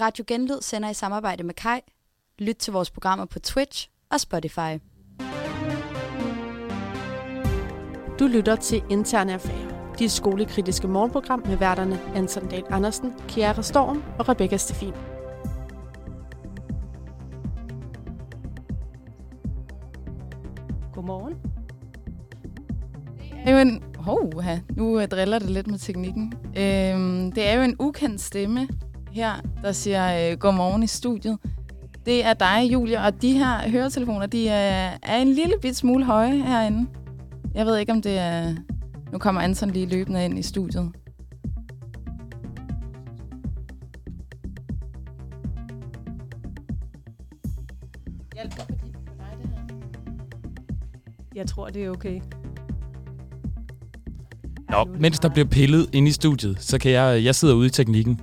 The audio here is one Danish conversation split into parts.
Radio Genlyd sender i samarbejde med Kai. Lyt til vores programmer på Twitch og Spotify. Du lytter til Interne Affærer, dit skolekritiske morgenprogram med værterne Anton Dahl Andersen, Kiara Storm og Rebecca Stefin. Godmorgen. Det er jo en... Hov, nu øh, driller det lidt med teknikken. Øhm, det er jo en ukendt stemme her, der siger øh, godmorgen i studiet. Det er dig, Julia, og de her høretelefoner, de er, er en lille bit smule høje herinde. Jeg ved ikke, om det er... Nu kommer Anton lige løbende ind i studiet. Hjælper på dig, det her? Jeg tror, det er okay. Nå, mens der bliver pillet inde i studiet, så kan jeg, jeg sidder ude i teknikken.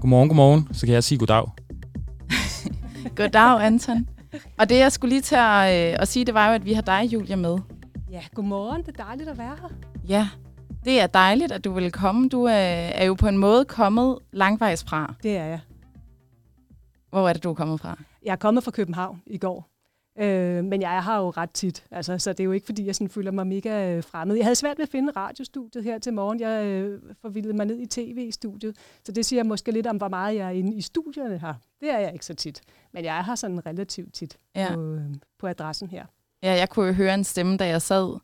Godmorgen, godmorgen, så kan jeg sige goddag. Goddag, Anton. Og det, jeg skulle lige til at, øh, at sige, det var jo, at vi har dig, Julia, med. Ja, godmorgen. Det er dejligt at være her. Ja, det er dejligt, at du vil komme. Du er, er jo på en måde kommet langvejs fra. Det er jeg. Hvor er det, du er kommet fra? Jeg er kommet fra København i går. Øh, men jeg er her jo ret tit, altså, så det er jo ikke, fordi jeg sådan føler mig mega øh, fremmed. Jeg havde svært ved at finde radiostudiet her til morgen. Jeg øh, forvildede mig ned i tv-studiet, så det siger måske lidt om, hvor meget jeg er inde i studierne her. Det er jeg ikke så tit, men jeg er her sådan relativt tit Ja. på, øh, på adressen her. Ja, jeg kunne jo høre en stemme, da jeg sad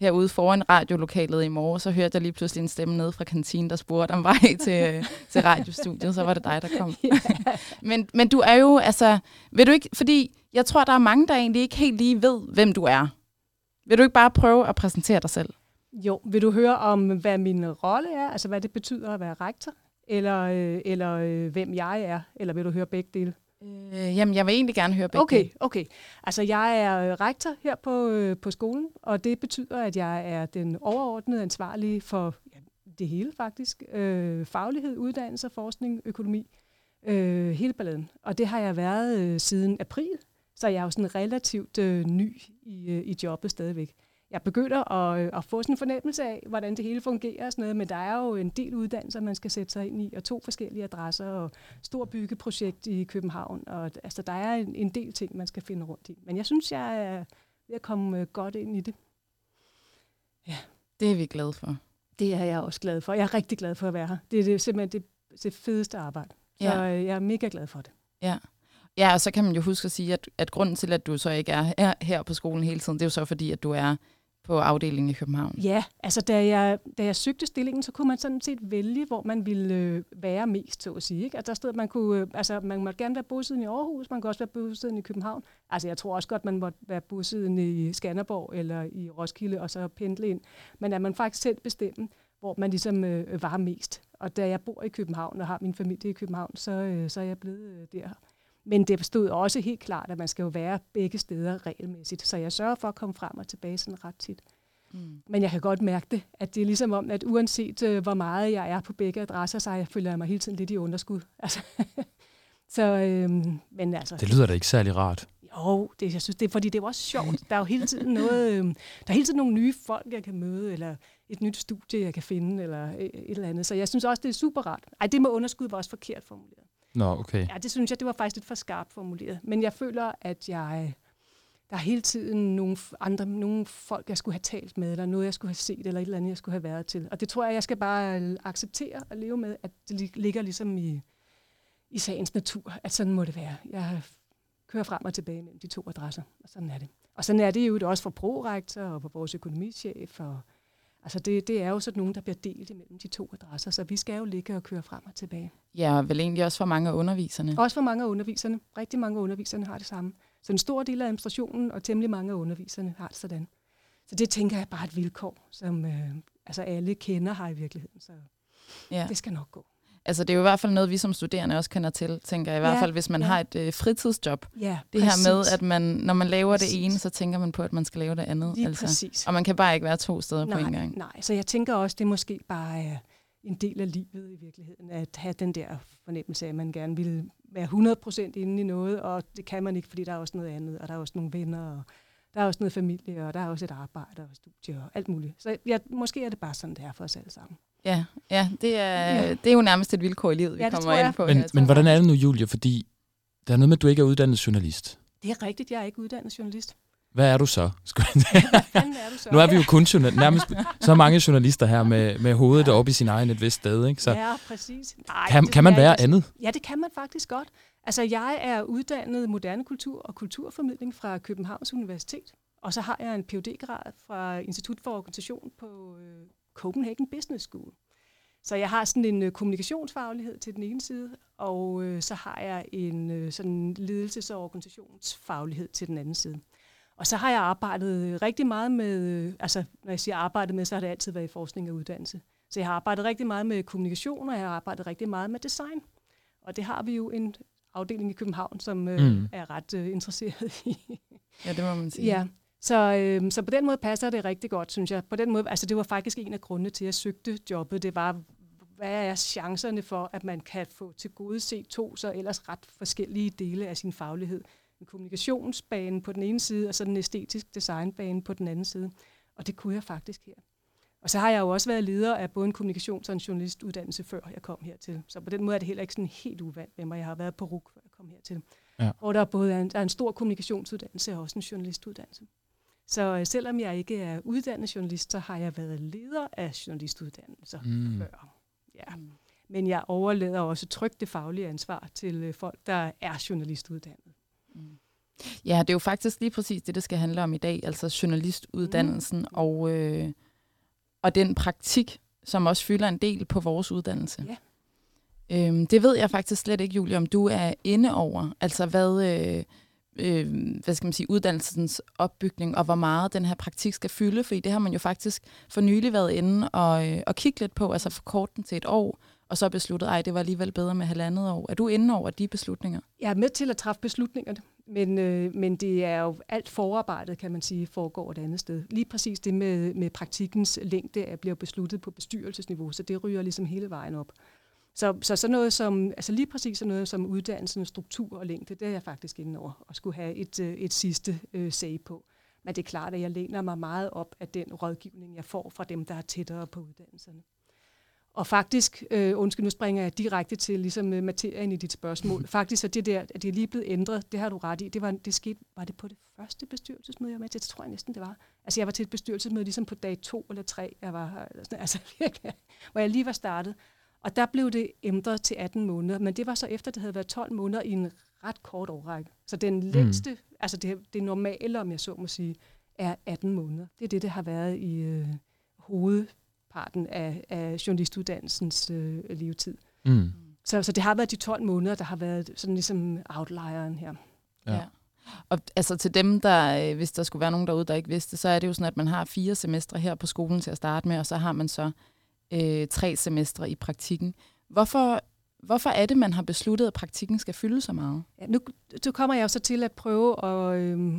herude foran radiolokalet i morgen, så hørte jeg lige pludselig en stemme nede fra kantinen, der spurgte om vej til, øh, til radiostudiet, så var det dig, der kom. men, men du er jo, altså, vil du ikke, fordi jeg tror, der er mange, der egentlig ikke helt lige ved, hvem du er. Vil du ikke bare prøve at præsentere dig selv? Jo, vil du høre om, hvad min rolle er, altså hvad det betyder at være rektor, eller, øh, eller øh, hvem jeg er, eller vil du høre begge dele? Øh, jamen, jeg vil egentlig gerne høre begge Okay, okay. Altså, jeg er øh, rektor her på, øh, på skolen, og det betyder, at jeg er den overordnede ansvarlige for ja, det hele faktisk. Øh, faglighed, uddannelse, forskning, økonomi, øh, hele balladen. Og det har jeg været øh, siden april, så jeg er jo sådan relativt øh, ny i, øh, i jobbet stadigvæk. Jeg begynder at, øh, at få sådan en fornemmelse af, hvordan det hele fungerer og sådan noget, men der er jo en del uddannelser, man skal sætte sig ind i, og to forskellige adresser, og stor byggeprojekt i København, og altså, der er en, en del ting, man skal finde rundt i. Men jeg synes, jeg er ved at komme øh, godt ind i det. Det er vi glade for. Det er jeg også glad for. Jeg er rigtig glad for at være her. Det er det, simpelthen det, det fedeste arbejde. Så Ja. øh, jeg er mega glad for det. Ja. Ja, og så kan man jo huske at sige, at, at grunden til, at du så ikke er her, her på skolen hele tiden, det er jo så fordi, at du er på afdelingen i København. Ja, altså da jeg, da jeg søgte stillingen, så kunne man sådan set vælge, hvor man ville øh, være mest, så at sige. Ikke? Altså der stod, at man kunne, øh, altså man måtte gerne være bosiddende i Aarhus, man kunne også være bosiddende i København. Altså jeg tror også godt, man måtte være bosiddende i Skanderborg eller i Roskilde, og så pendle ind. Men at man faktisk selv bestemme, hvor man ligesom øh, var mest. Og da jeg bor i København og har min familie i København, så, øh, så er jeg blevet øh, der. Men det stod også helt klart, at man skal jo være begge steder regelmæssigt. Så jeg sørger for at komme frem og tilbage sådan ret tit. Mm. Men jeg kan godt mærke det, at det er ligesom om, at uanset øh, hvor meget jeg er på begge adresser, så jeg føler jeg mig hele tiden lidt i underskud. Altså, så, øh, men altså, Det lyder da ikke særlig rart. jo, det, jeg synes, det er, fordi det er jo også sjovt. Der er jo hele tiden noget, øh, der er hele tiden nogle nye folk, jeg kan møde, eller et nyt studie, jeg kan finde, eller øh, et eller andet. Så jeg synes også, det er super rart. Ej, det med underskud var også forkert formuleret. Nå, okay. Ja, det synes jeg, det var faktisk lidt for skarpt formuleret. Men jeg føler, at jeg, der er hele tiden nogle andre, nogle folk, jeg skulle have talt med, eller noget, jeg skulle have set, eller et eller andet, jeg skulle have været til. Og det tror jeg, jeg skal bare øh, acceptere og leve med, at det ligger ligesom i, i sagens natur, at sådan må det være. Jeg kører frem og tilbage mellem de to adresser, og sådan er det. Og sådan er det jo også for prorektor og for vores økonomichef. Og, altså det, det er jo sådan nogen, der bliver delt imellem de to adresser, så vi skal jo ligge og køre frem og tilbage. Ja, og vel egentlig også for mange af underviserne. Også for mange af underviserne. Rigtig mange af underviserne har det samme. Så en stor del af administrationen og temmelig mange af underviserne har det sådan. Så det tænker jeg bare er et vilkår, som øh, altså alle kender her i virkeligheden. Så Ja. det skal nok gå. Altså, det er jo i hvert fald noget, vi som studerende også kender til, tænker jeg. I hvert Ja, fald, hvis man ja. har et øh, fritidsjob. Ja, Det præcis. her med, at man, når man laver Præcis. det ene, så tænker man på, at man skal lave det andet. Lige altså. præcis. Og man kan bare ikke være to steder nej, på en gang. Nej, så jeg tænker også, det måske bare er en del af livet i virkeligheden, at have den der fornemmelse af, at man gerne vil være 100% inde i noget, og det kan man ikke, fordi der er også noget andet, og der er også nogle venner, og der er også noget familie, og der er også et arbejde og studie og alt muligt. Så jeg, måske er det bare sådan, det er for os alle sammen. Ja, ja, det, er, ja. det er jo nærmest et vilkår i livet, vi Ja, det kommer ind på. Men, her. men hvordan er det nu, Julia? Fordi der er noget med, at du ikke er uddannet journalist. Det er rigtigt, jeg er ikke uddannet journalist. Hvad er du så? Hvad er du så? nu er vi jo kun journal- nærmest så mange journalister her med, med hovedet oppe i sin egen et vist sted. Ikke? Så Ja, præcis. Nej, kan, kan man være andet? Ja, det kan man faktisk godt. Altså, jeg er uddannet moderne kultur og kulturformidling fra Københavns Universitet. Og så har jeg en phd grad fra Institut for Organisation på øh, Copenhagen Business School. Så jeg har sådan en øh, kommunikationsfaglighed til den ene side, og øh, så har jeg en øh, sådan ledelses- og organisationsfaglighed til den anden side. Og så har jeg arbejdet rigtig meget med, øh, altså når jeg siger arbejdet med, så har det altid været i forskning og uddannelse. Så jeg har arbejdet rigtig meget med kommunikation, og jeg har arbejdet rigtig meget med design. Og det har vi jo en afdeling i København, som øh, Mm. mm. er ret øh, interesseret i. Ja, det må man sige. ja. Så, øh, så på den måde passer det rigtig godt, synes jeg. På den måde, altså det var faktisk en af grundene til, at jeg søgte jobbet. Det var, hvad er chancerne for, at man kan få til gode se to så ellers ret forskellige dele af sin faglighed. En kommunikationsbane på den ene side, og så en æstetisk designbane på den anden side. Og det kunne jeg faktisk her. Og så har jeg jo også været leder af både en kommunikations- og en journalistuddannelse, før jeg kom hertil. Så på den måde er det heller ikke sådan helt uvandt med mig. Jeg har været på RUK, før jeg kom hertil. Ja. Og der er både en, der er en stor kommunikationsuddannelse og også en journalistuddannelse. Så øh, selvom jeg ikke er uddannet journalist, så har jeg været leder af journalistuddannelser Mm. før. Ja. Men jeg overlader også trygt det faglige ansvar til øh, folk, der er journalistuddannet. Mm. Ja, det er jo faktisk lige præcis det, det skal handle om i dag, altså journalistuddannelsen mm. og, øh, og den praktik, som også fylder en del på vores uddannelse. Ja. Øhm, det ved jeg faktisk slet ikke, Julie, om du er inde over. Altså hvad, øh, øh, hvad skal man sige, uddannelsens opbygning, og hvor meget den her praktik skal fylde, fordi det har man jo faktisk for nylig været inde og, øh, og kigge lidt på, altså forkorten den til et år, og så besluttet, ej, det var alligevel bedre med halvandet år. Er du inde over de beslutninger? Jeg er med til at træffe beslutningerne, men, øh, men det er jo alt forarbejdet, kan man sige, foregår et andet sted. Lige præcis det med, med praktikkens længde er, bliver besluttet på bestyrelsesniveau, så det ryger ligesom hele vejen op. Så, så sådan noget som, altså lige præcis sådan noget som uddannelsens struktur og længde, det er jeg faktisk inde over og skulle have et, øh, et sidste øh, sag på. Men det er klart, at jeg læner mig meget op af den rådgivning, jeg får fra dem, der er tættere på uddannelserne. Og faktisk, øh, undskyld, nu springer jeg direkte til ligesom, øh, materien i dit spørgsmål. Faktisk er det der, at det er lige blevet ændret, det har du ret i. Det var, det skete, var det på det første bestyrelsesmøde, jeg var med til? Det tror jeg næsten, det var. Altså jeg var til et bestyrelsesmøde ligesom på dag to eller tre, jeg var sådan, altså virkelig, hvor jeg lige var startet. Og der blev det ændret til 18 måneder, men det var så efter, det havde været 12 måneder i en ret kort årrække. Så den længste, mm. altså det, det normale, om jeg så må sige, er 18 måneder. Det er det, det har været i øh, hovedparten af, af journalistuddannelsens øh, levetid. Mm. Så, så det har været de 12 måneder, der har været sådan ligesom outlieren her. Ja. Ja. Og altså til dem, der, øh, hvis der skulle være nogen derude, der ikke vidste, så er det jo sådan, at man har fire semestre her på skolen til at starte med, og så har man så øh, tre semestre i praktikken. Hvorfor, hvorfor er det, man har besluttet, at praktikken skal fylde så meget? Ja, nu så kommer jeg jo så til at prøve at, øh,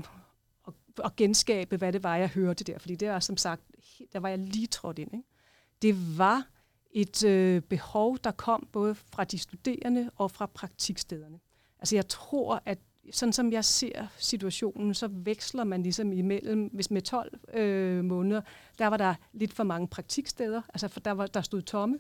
at, at genskabe, hvad det var, jeg hørte der. Fordi det var som sagt, der var jeg lige trådt ind. Ikke? Det var et øh, behov, der kom både fra de studerende og fra praktikstederne. Altså jeg tror, at sådan som jeg ser situationen, så veksler man ligesom imellem, hvis med 12 øh, måneder, der var der lidt for mange praktiksteder, altså for der, var, der stod tomme,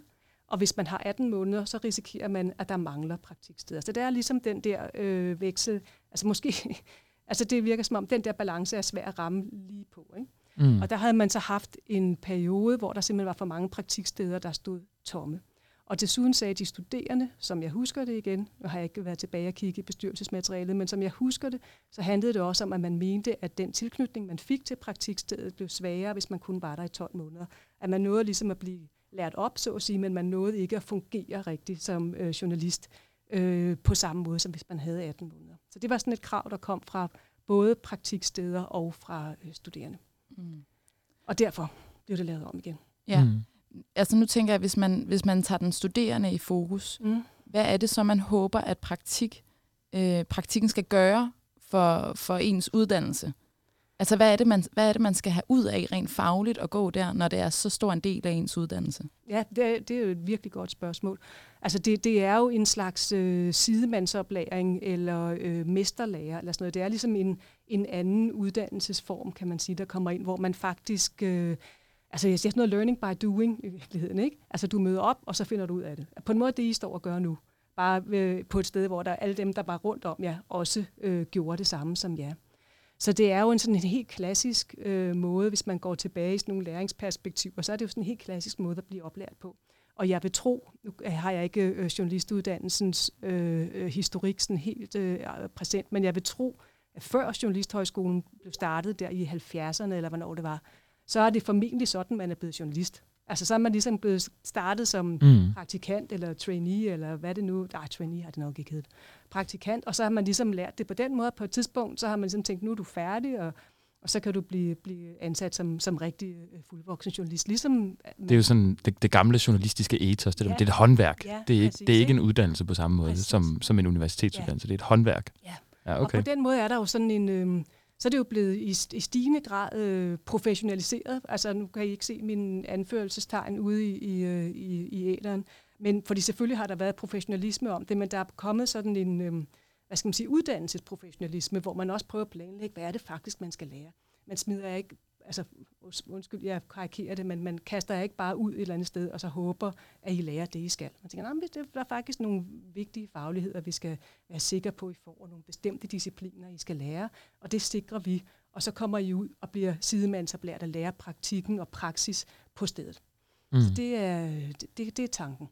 og hvis man har 18 måneder, så risikerer man, at der mangler praktiksteder. Så det er ligesom den der øh, veksel, altså måske, altså det virker som om, den der balance er svær at ramme lige på. Ikke? Mm. Og der havde man så haft en periode, hvor der simpelthen var for mange praktiksteder, der stod tomme. Og desuden sagde de studerende, som jeg husker det igen, nu har jeg ikke været tilbage og kigge i bestyrelsesmaterialet, men som jeg husker det, så handlede det også om, at man mente, at den tilknytning, man fik til praktikstedet, blev sværere, hvis man kun var der i 12 måneder. At man nåede ligesom at blive lært op, så at sige, men man nåede ikke at fungere rigtigt som øh, journalist øh, på samme måde, som hvis man havde 18 måneder. Så det var sådan et krav, der kom fra både praktiksteder og fra øh, studerende. Mm. Og derfor blev det lavet om igen. Ja, Mm. Altså nu tænker jeg, hvis man, hvis man tager den studerende i fokus, Mm. hvad er det så, man håber, at praktik, øh, praktikken skal gøre for, for ens uddannelse? Altså, hvad er, det, man, hvad er det, man skal have ud af rent fagligt at gå der, når det er så stor en del af ens uddannelse? Ja, det er, det er jo et virkelig godt spørgsmål. Altså det, det er jo en slags øh, sidemandsoplæring eller øh, mesterlærer eller sådan noget. Det er ligesom en, en anden uddannelsesform, kan man sige, der kommer ind, hvor man faktisk... Øh, altså jeg siger sådan noget learning by doing i virkeligheden, ikke? Altså du møder op, og så finder du ud af det. På en måde det, I står og gør nu. Bare øh, på et sted, hvor der alle dem, der var rundt om jer, også øh, gjorde det samme som jer. Så det er jo en sådan en helt klassisk øh, måde, hvis man går tilbage i sådan nogle læringsperspektiver, så er det jo sådan en helt klassisk måde at blive oplært på. Og jeg vil tro, nu har jeg ikke øh, journalistuddannelsens øh, øh, historik sådan helt øh, præsent, men jeg vil tro, at før Journalisthøjskolen blev startet der i 70'erne, eller hvornår det var, så er det formentlig sådan, man er blevet journalist. Altså så er man ligesom blevet startet som mm. praktikant eller trainee, eller hvad det nu... Nej, trainee har det nok ikke heddet. Praktikant, og så har man ligesom lært det på den måde. På et tidspunkt, så har man ligesom tænkt, nu er du færdig, og, og så kan du blive, blive ansat som, som rigtig øh, fuldvoksen journalist. Ligesom, det er jo sådan det, det gamle journalistiske ethos, det, ja. det er et håndværk. Ja, det, er ikke, det er ikke en uddannelse på samme måde som, som en universitetsuddannelse. Ja. Det er et håndværk. Ja. ja okay. Og på den måde er der jo sådan en... Øh, så er det jo blevet i, i stigende grad øh, professionaliseret. Altså nu kan I ikke se min anførelsestegn ude i, i, øh, i, i æderen. Men fordi selvfølgelig har der været professionalisme om det, men der er kommet sådan en, øh, hvad skal man sige, uddannelsesprofessionalisme, hvor man også prøver at planlægge, hvad er det faktisk, man skal lære. Man smider ikke altså, undskyld, jeg karikerer det, men man kaster ikke bare ud et eller andet sted, og så håber, at I lærer det, I skal. Man tænker, nah, det er faktisk nogle vigtige fagligheder, vi skal være sikre på, at I får, nogle bestemte discipliner, I skal lære, og det sikrer vi. Og så kommer I ud og bliver sidemandsoplært at lære praktikken og praksis på stedet. Mm. Så det er, det, det er tanken.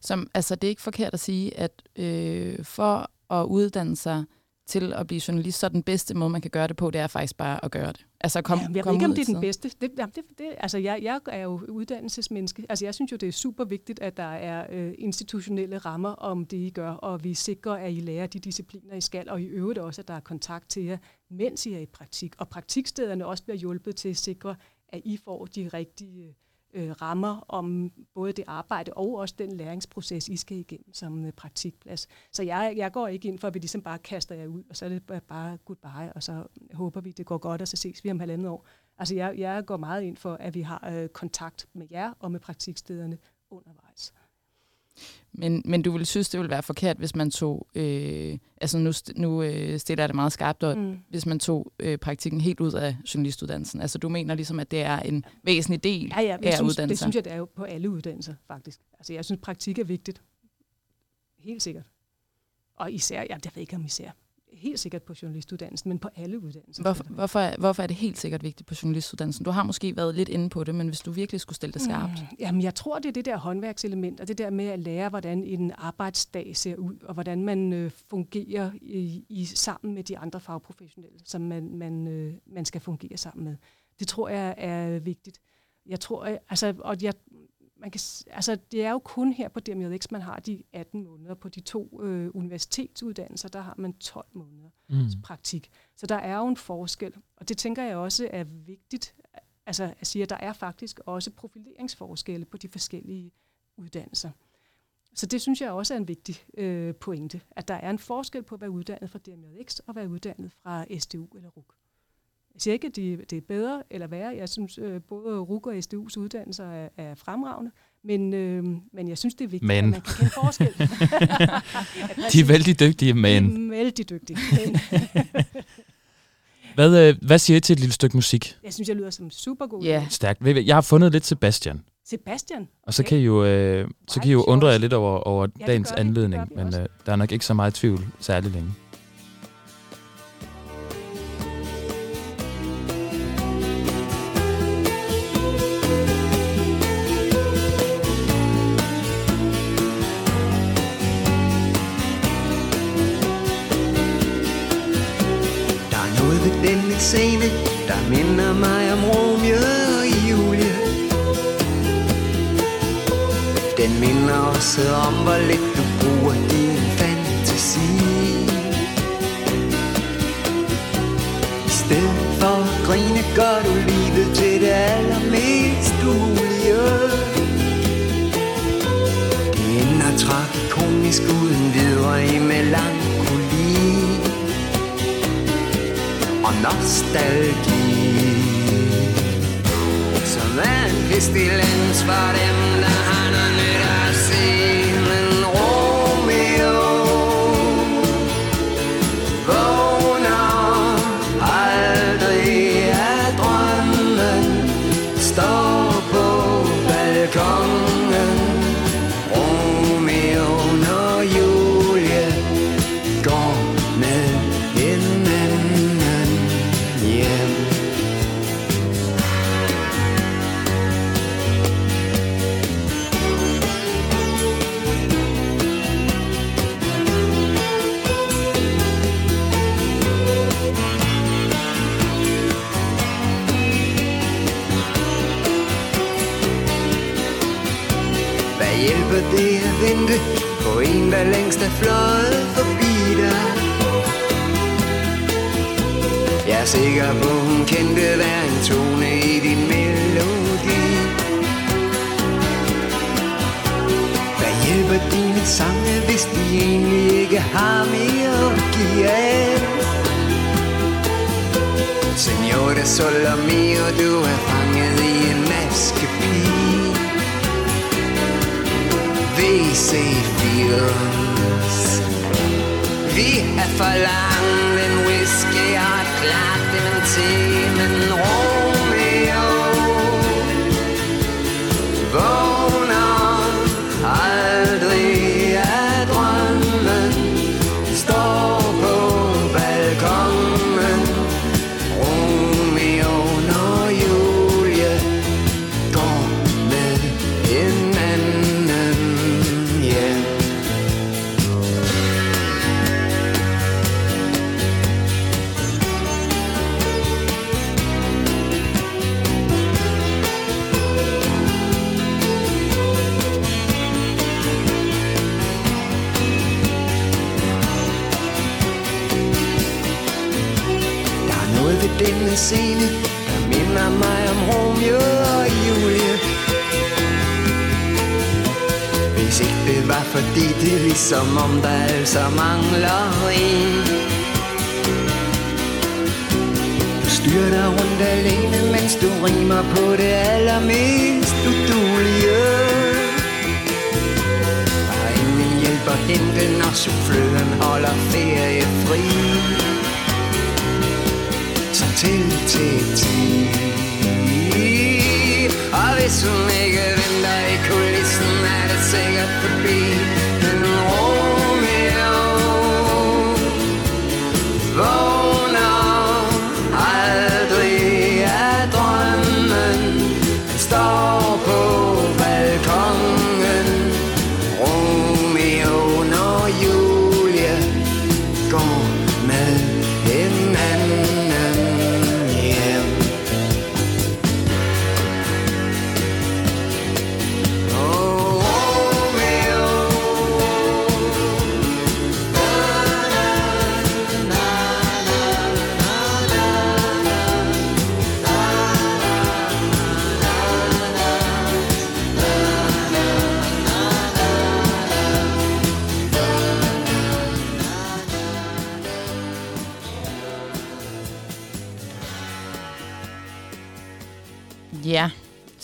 Som, altså, det er ikke forkert at sige, at øh, for at uddanne sig til at blive journalist, så den bedste måde, man kan gøre det på, det er faktisk bare at gøre det. Altså kom, ja, jeg ved ikke, om det er den bedste. Det, det, det, altså, jeg, jeg er jo uddannelsesmenneske. Altså, jeg synes jo, det er super vigtigt, at der er øh, institutionelle rammer om det, I gør, og vi sikrer, at I lærer de discipliner, I skal, og i øvrigt også, at der er kontakt til jer, mens I er i praktik. Og praktikstederne også bliver hjulpet til at sikre, at I får de rigtige øh, Øh, rammer om både det arbejde og også den læringsproces, I skal igennem som øh, praktikplads. Så jeg, jeg går ikke ind for, at vi ligesom bare kaster jer ud, og så er det bare goodbye, og så håber vi, det går godt, og så ses vi om halvandet år. Altså jeg, jeg går meget ind for, at vi har øh, kontakt med jer og med praktikstederne undervejs. Men, men du ville synes, det ville være forkert, hvis man tog, øh, altså nu, nu øh, stiller jeg det meget skarpt, og mm. hvis man tog øh, praktikken helt ud af journalistuddannelsen. Altså du mener ligesom, at det er en væsentlig del ja, ja, af synes, uddannelsen? Det synes jeg, det er jo på alle uddannelser, faktisk. Altså jeg synes, praktik er vigtigt. Helt sikkert. Og især, ja, det ved jeg ikke om især, helt sikkert på journalistuddannelsen, men på alle uddannelser. Hvorfor, hvorfor, hvorfor er det helt sikkert vigtigt på journalistuddannelsen? Du har måske været lidt inde på det, men hvis du virkelig skulle stille det skarpt. Mm, jamen, jeg tror, det er det der håndværkselement, og det der med at lære, hvordan en arbejdsdag ser ud, og hvordan man øh, fungerer i, i, sammen med de andre fagprofessionelle, som man, man, øh, man skal fungere sammen med. Det tror jeg er vigtigt. Jeg tror, altså, og jeg, man kan, altså, det er jo kun her på DMJX, man har de 18 måneder. På de to øh, universitetsuddannelser, der har man 12 måneder mm. praktik. Så der er jo en forskel, og det tænker jeg også er vigtigt, altså at sige, at der er faktisk også profileringsforskelle på de forskellige uddannelser. Så det synes jeg også er en vigtig øh, pointe, at der er en forskel på at være uddannet fra DMJX og være uddannet fra SDU eller RUK. Jeg siger ikke, at de, det er bedre eller værre. Jeg synes, øh, både RUG og SDU's uddannelser er, er fremragende. Men, øh, men jeg synes, det er vigtigt, men. at man kan kende forskel. de er vældig dygtige, men... De er vældig dygtige. hvad, øh, hvad siger I til et lille stykke musik? Jeg synes, jeg lyder som super god. Ja. Yeah. Stærkt. Jeg har fundet lidt Sebastian. Sebastian? Okay. Og så kan I jo, øh, så kan I jo undre jer lidt over, over ja, dagens anledning, men øh, der er nok ikke så meget tvivl særlig længe. Minder også om, hvor lidt du bruger din fantasi. I stedet for at grine, gør du livet til det allermest ulige. Det ender tragikomisk uden videre i melankoli og nostalgi Som er en pestilens for dem, der længst er fløjet forbi dig. Jeg er sikker på, hun kendte hver en tone i din melodi. Hvad hjælper dine sange, hvis de egentlig ikke har mere at give af? Signore solo mio, du er fanget i en maskepige. VC Fields vi er for forlangt en whisky og et klart dementi Men ro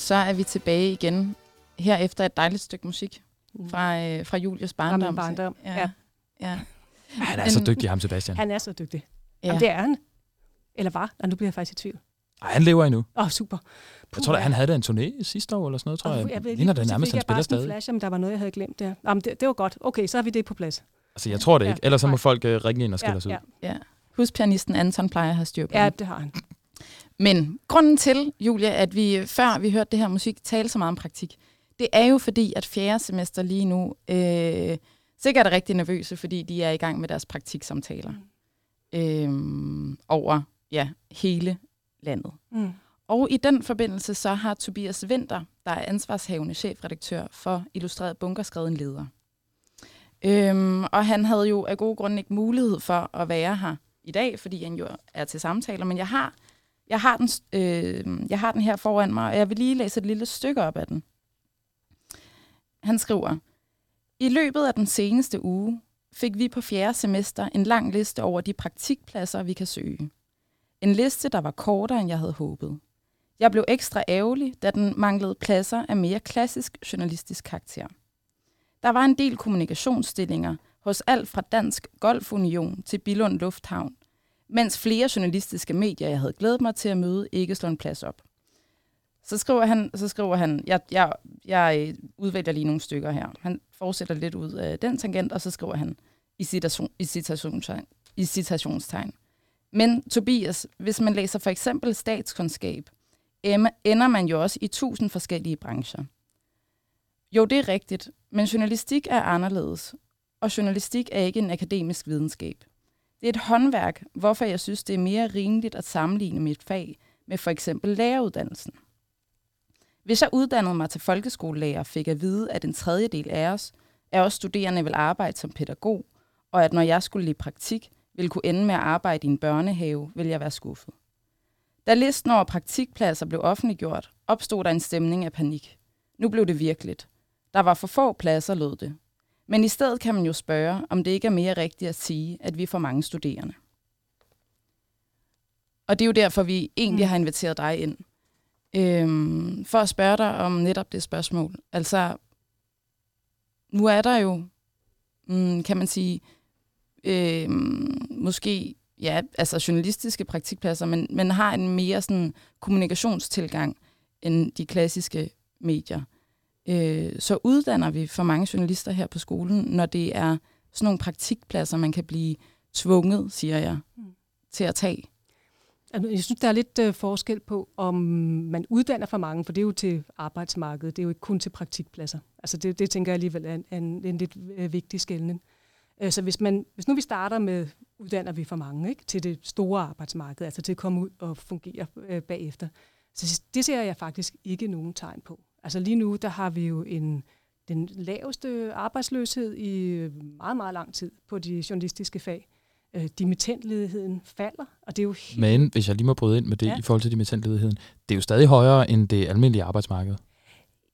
så er vi tilbage igen her efter et dejligt stykke musik fra, øh, fra Julius Fra barndom. min barndom. Ja. Ja. ja. Han er så dygtig, ham Sebastian. Han er så dygtig. ja. Jamen, det er han. Eller var. Nej, nu bliver jeg faktisk i tvivl. Ej, han lever endnu. Åh, oh, super. Jeg tror, da, han havde da en turné sidste år eller sådan noget, tror jeg. jeg ved, Ligner det nærmest, han jeg spiller stadig. Flash, om der var noget, jeg havde glemt der. Jamen, det, det var godt. Okay, så har vi det på plads. Altså, jeg tror det Ja, ikke. Ellers så må folk uh, ringe ind og skille Ja, os ud. ja. ja. Huspianisten Anton plejer at have styr på ja, det har han. Men grunden til, Julia, at vi før vi hørte det her musik tale så meget om praktik, det er jo fordi, at fjerde semester lige nu øh, sikkert er rigtig nervøse, fordi de er i gang med deres praktiksamtaler øh, over ja, hele landet. Mm. Og i den forbindelse så har Tobias Winter, der er ansvarshavende chefredaktør for Illustreret Bunker, skrevet en leder. Øhm, og han havde jo af gode grunde ikke mulighed for at være her i dag, fordi han jo er til samtaler, men jeg har, jeg har, den, øh, jeg har den her foran mig, og jeg vil lige læse et lille stykke op af den. Han skriver, I løbet af den seneste uge fik vi på fjerde semester en lang liste over de praktikpladser, vi kan søge. En liste, der var kortere, end jeg havde håbet. Jeg blev ekstra ærgerlig, da den manglede pladser af mere klassisk journalistisk karakter. Der var en del kommunikationsstillinger hos alt fra Dansk Golfunion til Billund Lufthavn, mens flere journalistiske medier, jeg havde glædet mig til at møde, ikke slår en plads op. Så skriver han, så skriver han jeg, jeg, jeg udvælger lige nogle stykker her. Han fortsætter lidt ud af den tangent, og så skriver han i, citation, i, citationstegn, i citationstegn. Men Tobias, hvis man læser for eksempel statskundskab, ender man jo også i tusind forskellige brancher. Jo, det er rigtigt, men journalistik er anderledes, og journalistik er ikke en akademisk videnskab. Det er et håndværk, hvorfor jeg synes, det er mere rimeligt at sammenligne mit fag med for eksempel læreruddannelsen. Hvis jeg uddannede mig til folkeskolelærer, fik jeg at vide, at en tredjedel af os er også studerende vil arbejde som pædagog, og at når jeg skulle i praktik, ville kunne ende med at arbejde i en børnehave, ville jeg være skuffet. Da listen over praktikpladser blev offentliggjort, opstod der en stemning af panik. Nu blev det virkeligt. Der var for få pladser, lød det. Men i stedet kan man jo spørge, om det ikke er mere rigtigt at sige, at vi får mange studerende. Og det er jo derfor, vi egentlig mm. har inviteret dig ind. Øhm, for at spørge dig om netop det spørgsmål. Altså, nu er der jo, mm, kan man sige, øhm, måske ja, altså journalistiske praktikpladser, men, men har en mere sådan kommunikationstilgang end de klassiske medier. Øh, så uddanner vi for mange journalister her på skolen, når det er sådan nogle praktikpladser, man kan blive tvunget, siger jeg, mm. til at tage. Jeg synes, der er lidt øh, forskel på, om man uddanner for mange, for det er jo til arbejdsmarkedet, det er jo ikke kun til praktikpladser. Altså det, det tænker jeg alligevel er en, en, en lidt øh, vigtig skældning. Øh, så hvis, man, hvis nu vi starter med, uddanner vi for mange ikke, til det store arbejdsmarked, altså til at komme ud og fungere øh, bagefter, så det ser jeg faktisk ikke nogen tegn på. Altså lige nu, der har vi jo en, den laveste arbejdsløshed i meget, meget lang tid på de journalistiske fag. Øh, dimittentledigheden falder, og det er jo helt... Men hvis jeg lige må bryde ind med det ja. i forhold til dimittentledigheden, det er jo stadig højere end det almindelige arbejdsmarked.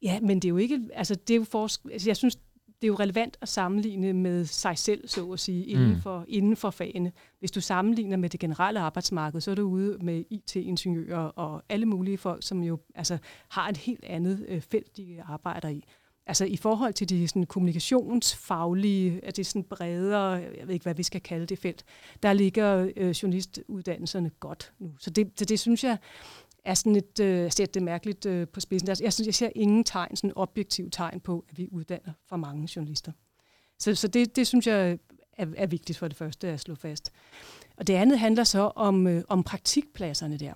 Ja, men det er jo ikke... Altså, det er jo for, altså, jeg synes, det er jo relevant at sammenligne med sig selv, så at sige, inden, mm. for, inden for fagene. Hvis du sammenligner med det generelle arbejdsmarked, så er du ude med IT-ingeniører og alle mulige folk, som jo altså, har et helt andet øh, felt, de arbejder i. Altså i forhold til de sådan, kommunikationsfaglige, at det sådan bredere, jeg ved ikke, hvad vi skal kalde det felt, der ligger øh, journalistuddannelserne godt nu. Så det, så det synes jeg er sådan et, øh, sætte det mærkeligt øh, på spidsen. Altså, jeg synes, jeg ser ingen tegn, sådan objektiv tegn på, at vi uddanner for mange journalister. Så, så det, det synes jeg er, er vigtigt for det første at slå fast. Og det andet handler så om, øh, om praktikpladserne der.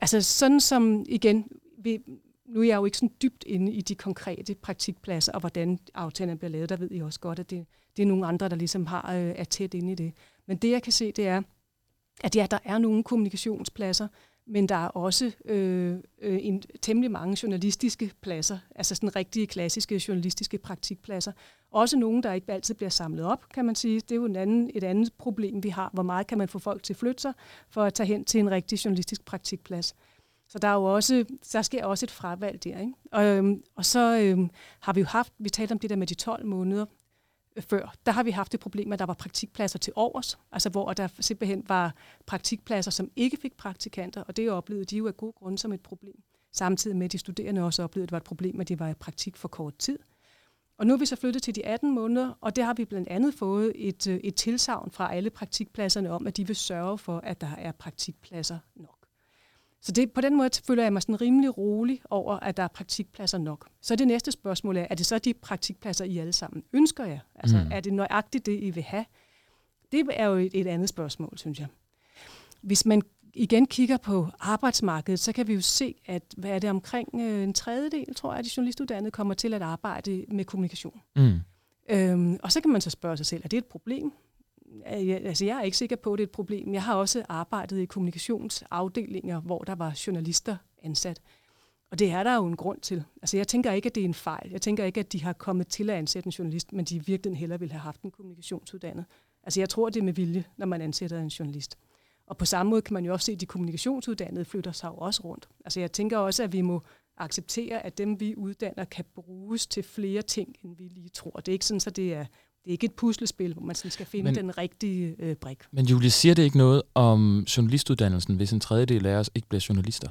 Altså sådan som, igen, vi, nu er jeg jo ikke sådan dybt inde i de konkrete praktikpladser, og hvordan aftalen bliver lavet. Der ved jeg også godt, at det, det er nogle andre, der ligesom har, øh, er tæt inde i det. Men det, jeg kan se, det er, at ja, der er nogle kommunikationspladser, men der er også øh, øh, en temmelig mange journalistiske pladser, altså sådan rigtige klassiske journalistiske praktikpladser. Også nogle, der ikke altid bliver samlet op, kan man sige. Det er jo en anden, et andet problem, vi har. Hvor meget kan man få folk til at flytte sig for at tage hen til en rigtig journalistisk praktikplads? Så der er jo også, der sker også et fravalg der. Ikke? Og, øhm, og så øhm, har vi jo haft, vi talte om det der med de 12 måneder, før, der har vi haft det problem, at der var praktikpladser til overs, altså hvor der simpelthen var praktikpladser, som ikke fik praktikanter, og det oplevede de jo af gode grunde som et problem. Samtidig med, at de studerende også oplevede, at det var et problem, at de var i praktik for kort tid. Og nu er vi så flyttet til de 18 måneder, og det har vi blandt andet fået et, øh, et tilsavn fra alle praktikpladserne om, at de vil sørge for, at der er praktikpladser nok. Så det, på den måde føler jeg mig sådan rimelig rolig over, at der er praktikpladser nok. Så det næste spørgsmål er, er det så de praktikpladser, I alle sammen ønsker jer? Altså, mm. er det nøjagtigt det, I vil have? Det er jo et, et andet spørgsmål, synes jeg. Hvis man igen kigger på arbejdsmarkedet, så kan vi jo se, at hvad er det omkring øh, en tredjedel, tror jeg, at de journalistuddannede kommer til at arbejde med kommunikation. Mm. Øhm, og så kan man så spørge sig selv, er det et problem? Jeg, altså jeg er ikke sikker på, at det er et problem. Jeg har også arbejdet i kommunikationsafdelinger, hvor der var journalister ansat. Og det er der jo en grund til. Altså jeg tænker ikke, at det er en fejl. Jeg tænker ikke, at de har kommet til at ansætte en journalist, men de virkelig hellere ville have haft en kommunikationsuddannet. Altså jeg tror, det er med vilje, når man ansætter en journalist. Og på samme måde kan man jo også se, at de kommunikationsuddannede flytter sig jo også rundt. Altså jeg tænker også, at vi må acceptere, at dem vi uddanner kan bruges til flere ting, end vi lige tror. Det er ikke sådan, at det er det er ikke et puslespil, hvor man sådan skal finde men, den rigtige øh, brik. Men Julie, siger det ikke noget om journalistuddannelsen, hvis en tredjedel af os ikke bliver journalister?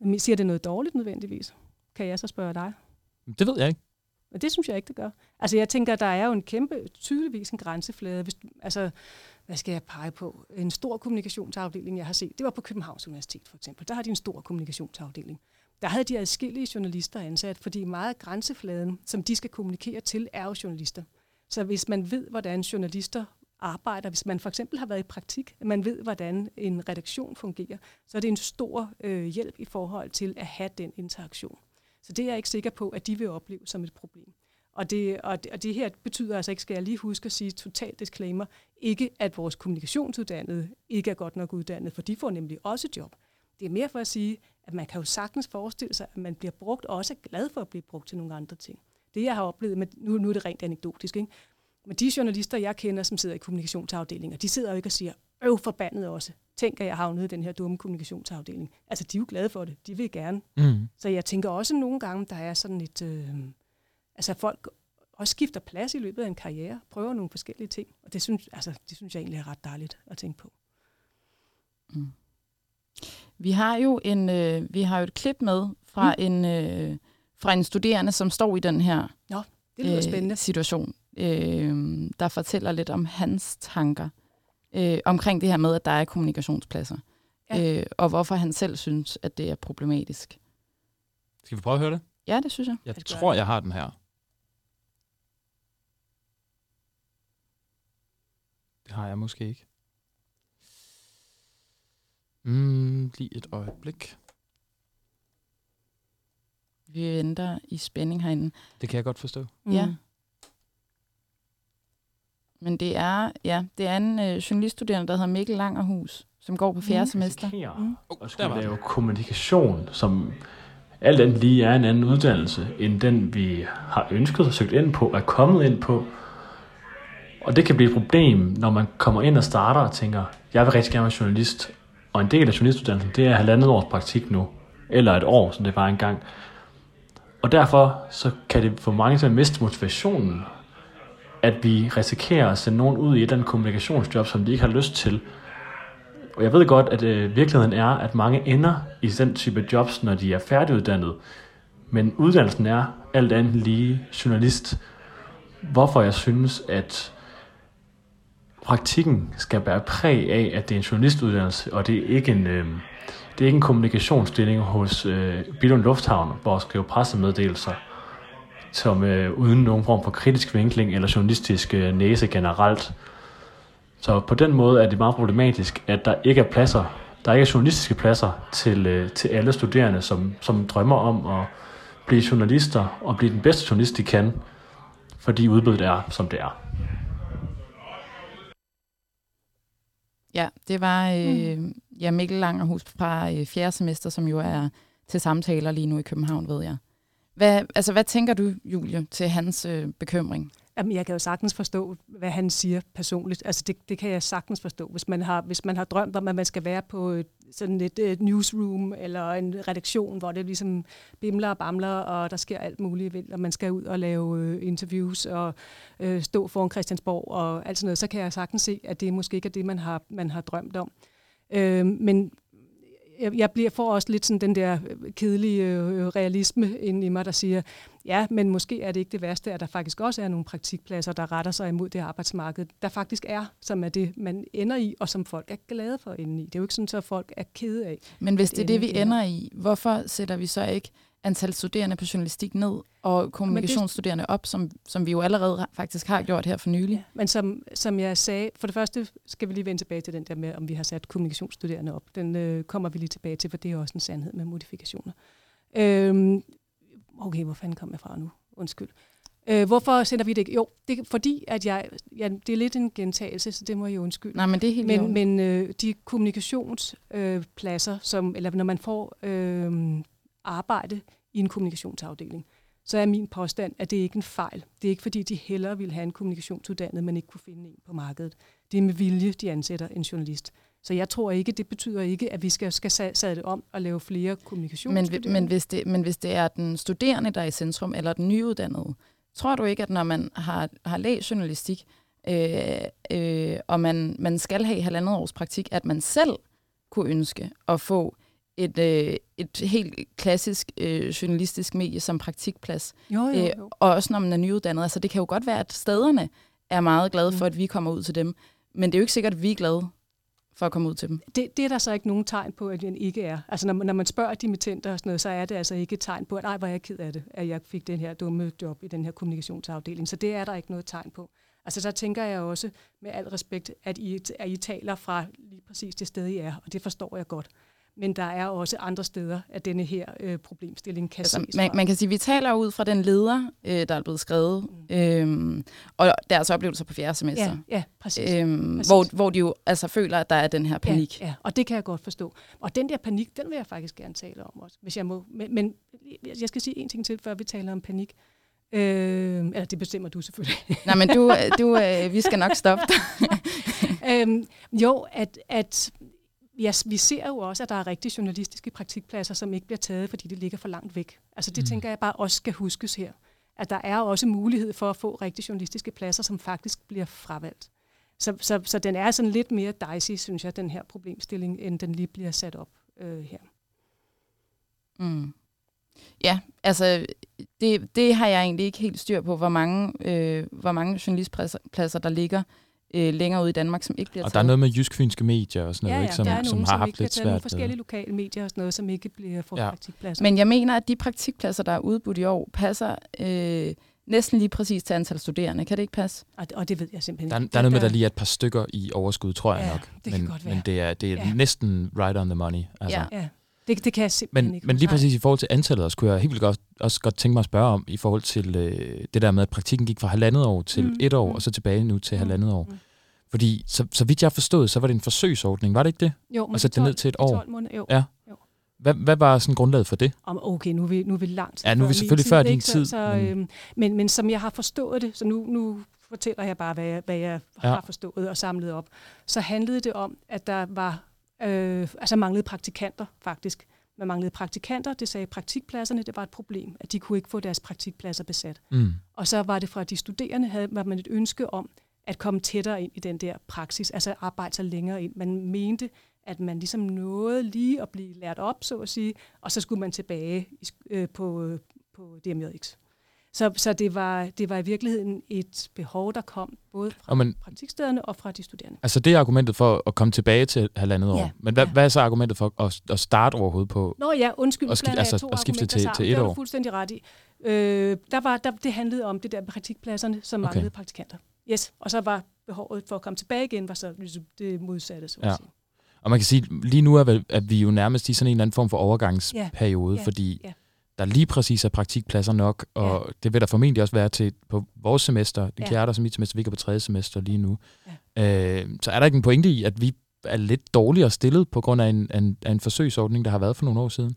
Men siger det noget dårligt nødvendigvis? Kan jeg så spørge dig? Det ved jeg ikke. Men det synes jeg ikke, det gør. Altså jeg tænker, der er jo en kæmpe, tydeligvis en grænseflade. Hvis, altså, hvad skal jeg pege på? En stor kommunikationsafdeling, jeg har set, det var på Københavns Universitet for eksempel. Der har de en stor kommunikationsafdeling. Der havde de adskillige journalister ansat, fordi meget af grænsefladen, som de skal kommunikere til, er jo journalister. Så hvis man ved, hvordan journalister arbejder, hvis man for eksempel har været i praktik, at man ved, hvordan en redaktion fungerer, så er det en stor øh, hjælp i forhold til at have den interaktion. Så det er jeg ikke sikker på, at de vil opleve som et problem. Og det, og, det, og det her betyder altså ikke, skal jeg lige huske at sige totalt disclaimer, ikke at vores kommunikationsuddannede ikke er godt nok uddannet, for de får nemlig også job. Det er mere for at sige, at man kan jo sagtens forestille sig, at man bliver brugt, og også er glad for at blive brugt til nogle andre ting det jeg har oplevet, med, nu, nu er det rent anekdotisk, ikke? men de journalister, jeg kender, som sidder i kommunikationsafdelinger, de sidder jo ikke og siger, øv forbandet også. Tænk, at jeg havnet i den her dumme kommunikationsafdeling. Altså, de er jo glade for det. De vil gerne. Mm. Så jeg tænker også nogle gange, der er sådan et... Øh, altså, folk også skifter plads i løbet af en karriere, prøver nogle forskellige ting. Og det synes, altså, det synes jeg egentlig er ret dejligt at tænke på. Mm. Vi har jo en øh, vi har jo et klip med fra mm. en øh, fra en studerende, som står i den her Nå, det lyder øh, spændende. situation, øh, der fortæller lidt om hans tanker øh, omkring det her med, at der er kommunikationspladser, ja. øh, og hvorfor han selv synes, at det er problematisk. Skal vi prøve at høre det? Ja, det synes jeg. Jeg tror, jeg har den her. Det har jeg måske ikke. Mm, lige et øjeblik. Vi venter i spænding herinde. Det kan jeg godt forstå. Mm. Ja. Men det er, ja, det er en øh, journaliststuderende, der hedder Mikkel Langerhus, som går på fjerde mm. semester. Mm. Og skal lave kommunikation, som alt andet lige er en anden uddannelse, end den vi har ønsket og søgt ind på, er kommet ind på. Og det kan blive et problem, når man kommer ind og starter og tænker, jeg vil rigtig gerne være journalist, og en del af journalistuddannelsen, det er halvandet års praktik nu, eller et år, som det var engang. Og derfor så kan det få mange til at miste motivationen, at vi risikerer at sende nogen ud i et eller andet kommunikationsjob, som de ikke har lyst til. Og jeg ved godt, at øh, virkeligheden er, at mange ender i den type jobs, når de er færdiguddannet. Men uddannelsen er alt andet lige journalist. Hvorfor jeg synes, at praktikken skal bære præg af, at det er en journalistuddannelse, og det er ikke en, øh, det er ikke en kommunikationsstilling hos øh, Billund Lufthavn, hvor at skrive pressemeddelelser, som øh, uden nogen form for kritisk vinkling eller journalistisk øh, næse generelt. Så på den måde er det meget problematisk, at der ikke er pladser, der ikke er journalistiske pladser til, øh, til alle studerende, som, som drømmer om at blive journalister og blive den bedste journalist, de kan, fordi udbuddet er, som det er. Ja, det var øh, mm. ja, Mikkel Langerhus fra øh, fjerde semester, som jo er til samtaler lige nu i København, ved jeg. Hvad, altså, hvad tænker du, Julie, til hans øh, bekymring? Jamen, jeg kan jo sagtens forstå, hvad han siger personligt. Altså, det, det kan jeg sagtens forstå. Hvis man, har, hvis man har drømt om, at man skal være på et, sådan et, et newsroom eller en redaktion, hvor det ligesom bimler og bamler, og der sker alt muligt vildt, og man skal ud og lave øh, interviews og øh, stå foran Christiansborg og alt sådan noget, så kan jeg sagtens se, at det måske ikke er det, man har, man har drømt om. Øh, men jeg, jeg bliver for også lidt sådan den der kedelige øh, realisme ind i mig, der siger, ja, men måske er det ikke det værste, at der faktisk også er nogle praktikpladser, der retter sig imod det arbejdsmarked, der faktisk er, som er det, man ender i, og som folk er glade for inde i. Det er jo ikke sådan, at folk er kede af. Men hvis det er det, vi ender i, hvorfor sætter vi så ikke antal studerende på journalistik ned, og kommunikationsstuderende op, som, som vi jo allerede faktisk har gjort her for nylig. Ja, men som, som jeg sagde, for det første skal vi lige vende tilbage til den der med, om vi har sat kommunikationsstuderende op. Den øh, kommer vi lige tilbage til, for det er også en sandhed med modifikationer. Øhm, okay, hvor fanden kom jeg fra nu? Undskyld. Øh, hvorfor sender vi det ikke? Jo, det er fordi, at jeg, ja, det er lidt en gentagelse, så det må jeg undskylde. Nej, men det er helt Men, men øh, de kommunikationspladser, øh, som, eller når man får øh, arbejde i en kommunikationsafdeling, så er min påstand, at det ikke er en fejl. Det er ikke fordi, de hellere vil have en kommunikationsuddannet, men ikke kunne finde en på markedet. Det er med vilje, de ansætter en journalist. Så jeg tror ikke, det betyder ikke, at vi skal, skal sætte det om og lave flere kommunikationsstuderende. Men, men, hvis det, men hvis det er den studerende, der er i centrum, eller den nyuddannede, tror du ikke, at når man har, har læst journalistik, øh, øh, og man, man skal have halvandet års praktik, at man selv kunne ønske at få et, øh, et helt klassisk øh, journalistisk medie som praktikplads. Jo, jo, jo. Øh, og også når man er nyuddannet. Altså, det kan jo godt være, at stederne er meget glade for, mm. at vi kommer ud til dem. Men det er jo ikke sikkert, at vi er glade for at komme ud til dem. Det, det er der så ikke nogen tegn på, at den ikke er. Altså når, når man spørger dimittenter og sådan noget, så er det altså ikke et tegn på, at ej, hvor er jeg ked af det, at jeg fik den her dumme job i den her kommunikationsafdeling. Så det er der ikke noget tegn på. Altså der tænker jeg også, med al respekt, at I, at I taler fra lige præcis det sted, I er, og det forstår jeg godt men der er også andre steder, at denne her øh, problemstilling kan altså, ses man, man kan sige, at vi taler ud fra den leder, øh, der er blevet skrevet, mm. øhm, og deres oplevelser på fjerde semester. Ja, ja præcis. Øhm, præcis. Hvor, hvor de jo altså føler, at der er den her panik. Ja, ja, og det kan jeg godt forstå. Og den der panik, den vil jeg faktisk gerne tale om også, hvis jeg må. Men, men jeg skal sige en ting til, før vi taler om panik. Øh, eller det bestemmer du selvfølgelig. Nej, men du, du, øh, vi skal nok stoppe øhm, jo, at, at ja, vi ser jo også, at der er rigtig journalistiske praktikpladser, som ikke bliver taget, fordi det ligger for langt væk. Altså det mm. tænker jeg bare også skal huskes her. At der er også mulighed for at få rigtig journalistiske pladser, som faktisk bliver fravalgt. Så, så, så den er sådan lidt mere dicey, synes jeg, den her problemstilling, end den lige bliver sat op øh, her. Mm. Ja, altså det, det har jeg egentlig ikke helt styr på, hvor mange, øh, hvor mange journalistpladser der ligger øh, længere ude i Danmark, som ikke bliver Og taget. der er noget med jysk-fynske medier og sådan noget, ja, ja, ikke, som, der er som nogen, har som haft ikke lidt svært. Nogle forskellige lokale medier og sådan noget, som ikke bliver for ja. praktikpladser. Men jeg mener, at de praktikpladser, der er udbudt i år, passer øh, næsten lige præcis til antal studerende. Kan det ikke passe? Og, og det ved jeg simpelthen der, ikke. Der er noget med, at der lige er et par stykker i overskud, tror jeg ja, nok. det men, kan godt være. men det er, det er ja. næsten right on the money. Altså. Ja. ja. Det, det kan jeg simpelthen men, ikke. Men lige præcis i forhold til antallet, også kunne jeg helt vildt godt, også godt tænke mig at spørge om, i forhold til øh, det der med, at praktikken gik fra halvandet år til mm. et år, mm. og så tilbage nu til mm. halvandet år. Mm. Fordi, så, så vidt jeg forstået, så var det en forsøgsordning, var det ikke det? Jo, og så det ned til et år. 12 måneder, jo. Ja. jo. Hvad, hvad var sådan grundlaget for det? Om, okay, nu er vi, nu er vi langt Ja, nu er vi selvfølgelig før din tid. Så, så, men... Øhm, men, men som jeg har forstået det, så nu, nu fortæller jeg bare, hvad jeg, hvad jeg ja. har forstået og samlet op, så handlede det om, at der var øh, altså manglede praktikanter faktisk. Man manglede praktikanter, det sagde praktikpladserne, det var et problem, at de kunne ikke få deres praktikpladser besat. Mm. Og så var det fra de studerende, havde var man et ønske om at komme tættere ind i den der praksis, altså arbejde sig længere ind. Man mente, at man ligesom nåede lige at blive lært op, så at sige, og så skulle man tilbage øh, på, på DMJX. Så, så det, var, det var i virkeligheden et behov, der kom både fra og man, praktikstederne og fra de studerende. Altså det er argumentet for at komme tilbage til halvandet år. Ja, Men hvad, ja. hvad er så argumentet for at, at starte overhovedet på? Nå ja, undskyld, at skifte, altså, at skifte til, til et det år? Det fuldstændig ret i. Øh, der var, der, det handlede om det der praktikpladserne, som Okay. manglede praktikanter. Yes, og så var behovet for at komme tilbage igen, var så ligesom det modsatte. Så at Ja. sige. Og man kan sige, lige nu er vel, at vi jo nærmest i sådan en eller anden form for overgangsperiode, Ja, ja, fordi ja. Der lige præcis er praktikpladser nok, og det vil der formentlig også være til på vores semester, det Ja. Kjærter som mit semester, vi går på tredje semester lige nu. Ja. Øh, så er der ikke en pointe i, at vi er lidt dårligere stillet på grund af en, en, af en forsøgsordning, der har været for nogle år siden?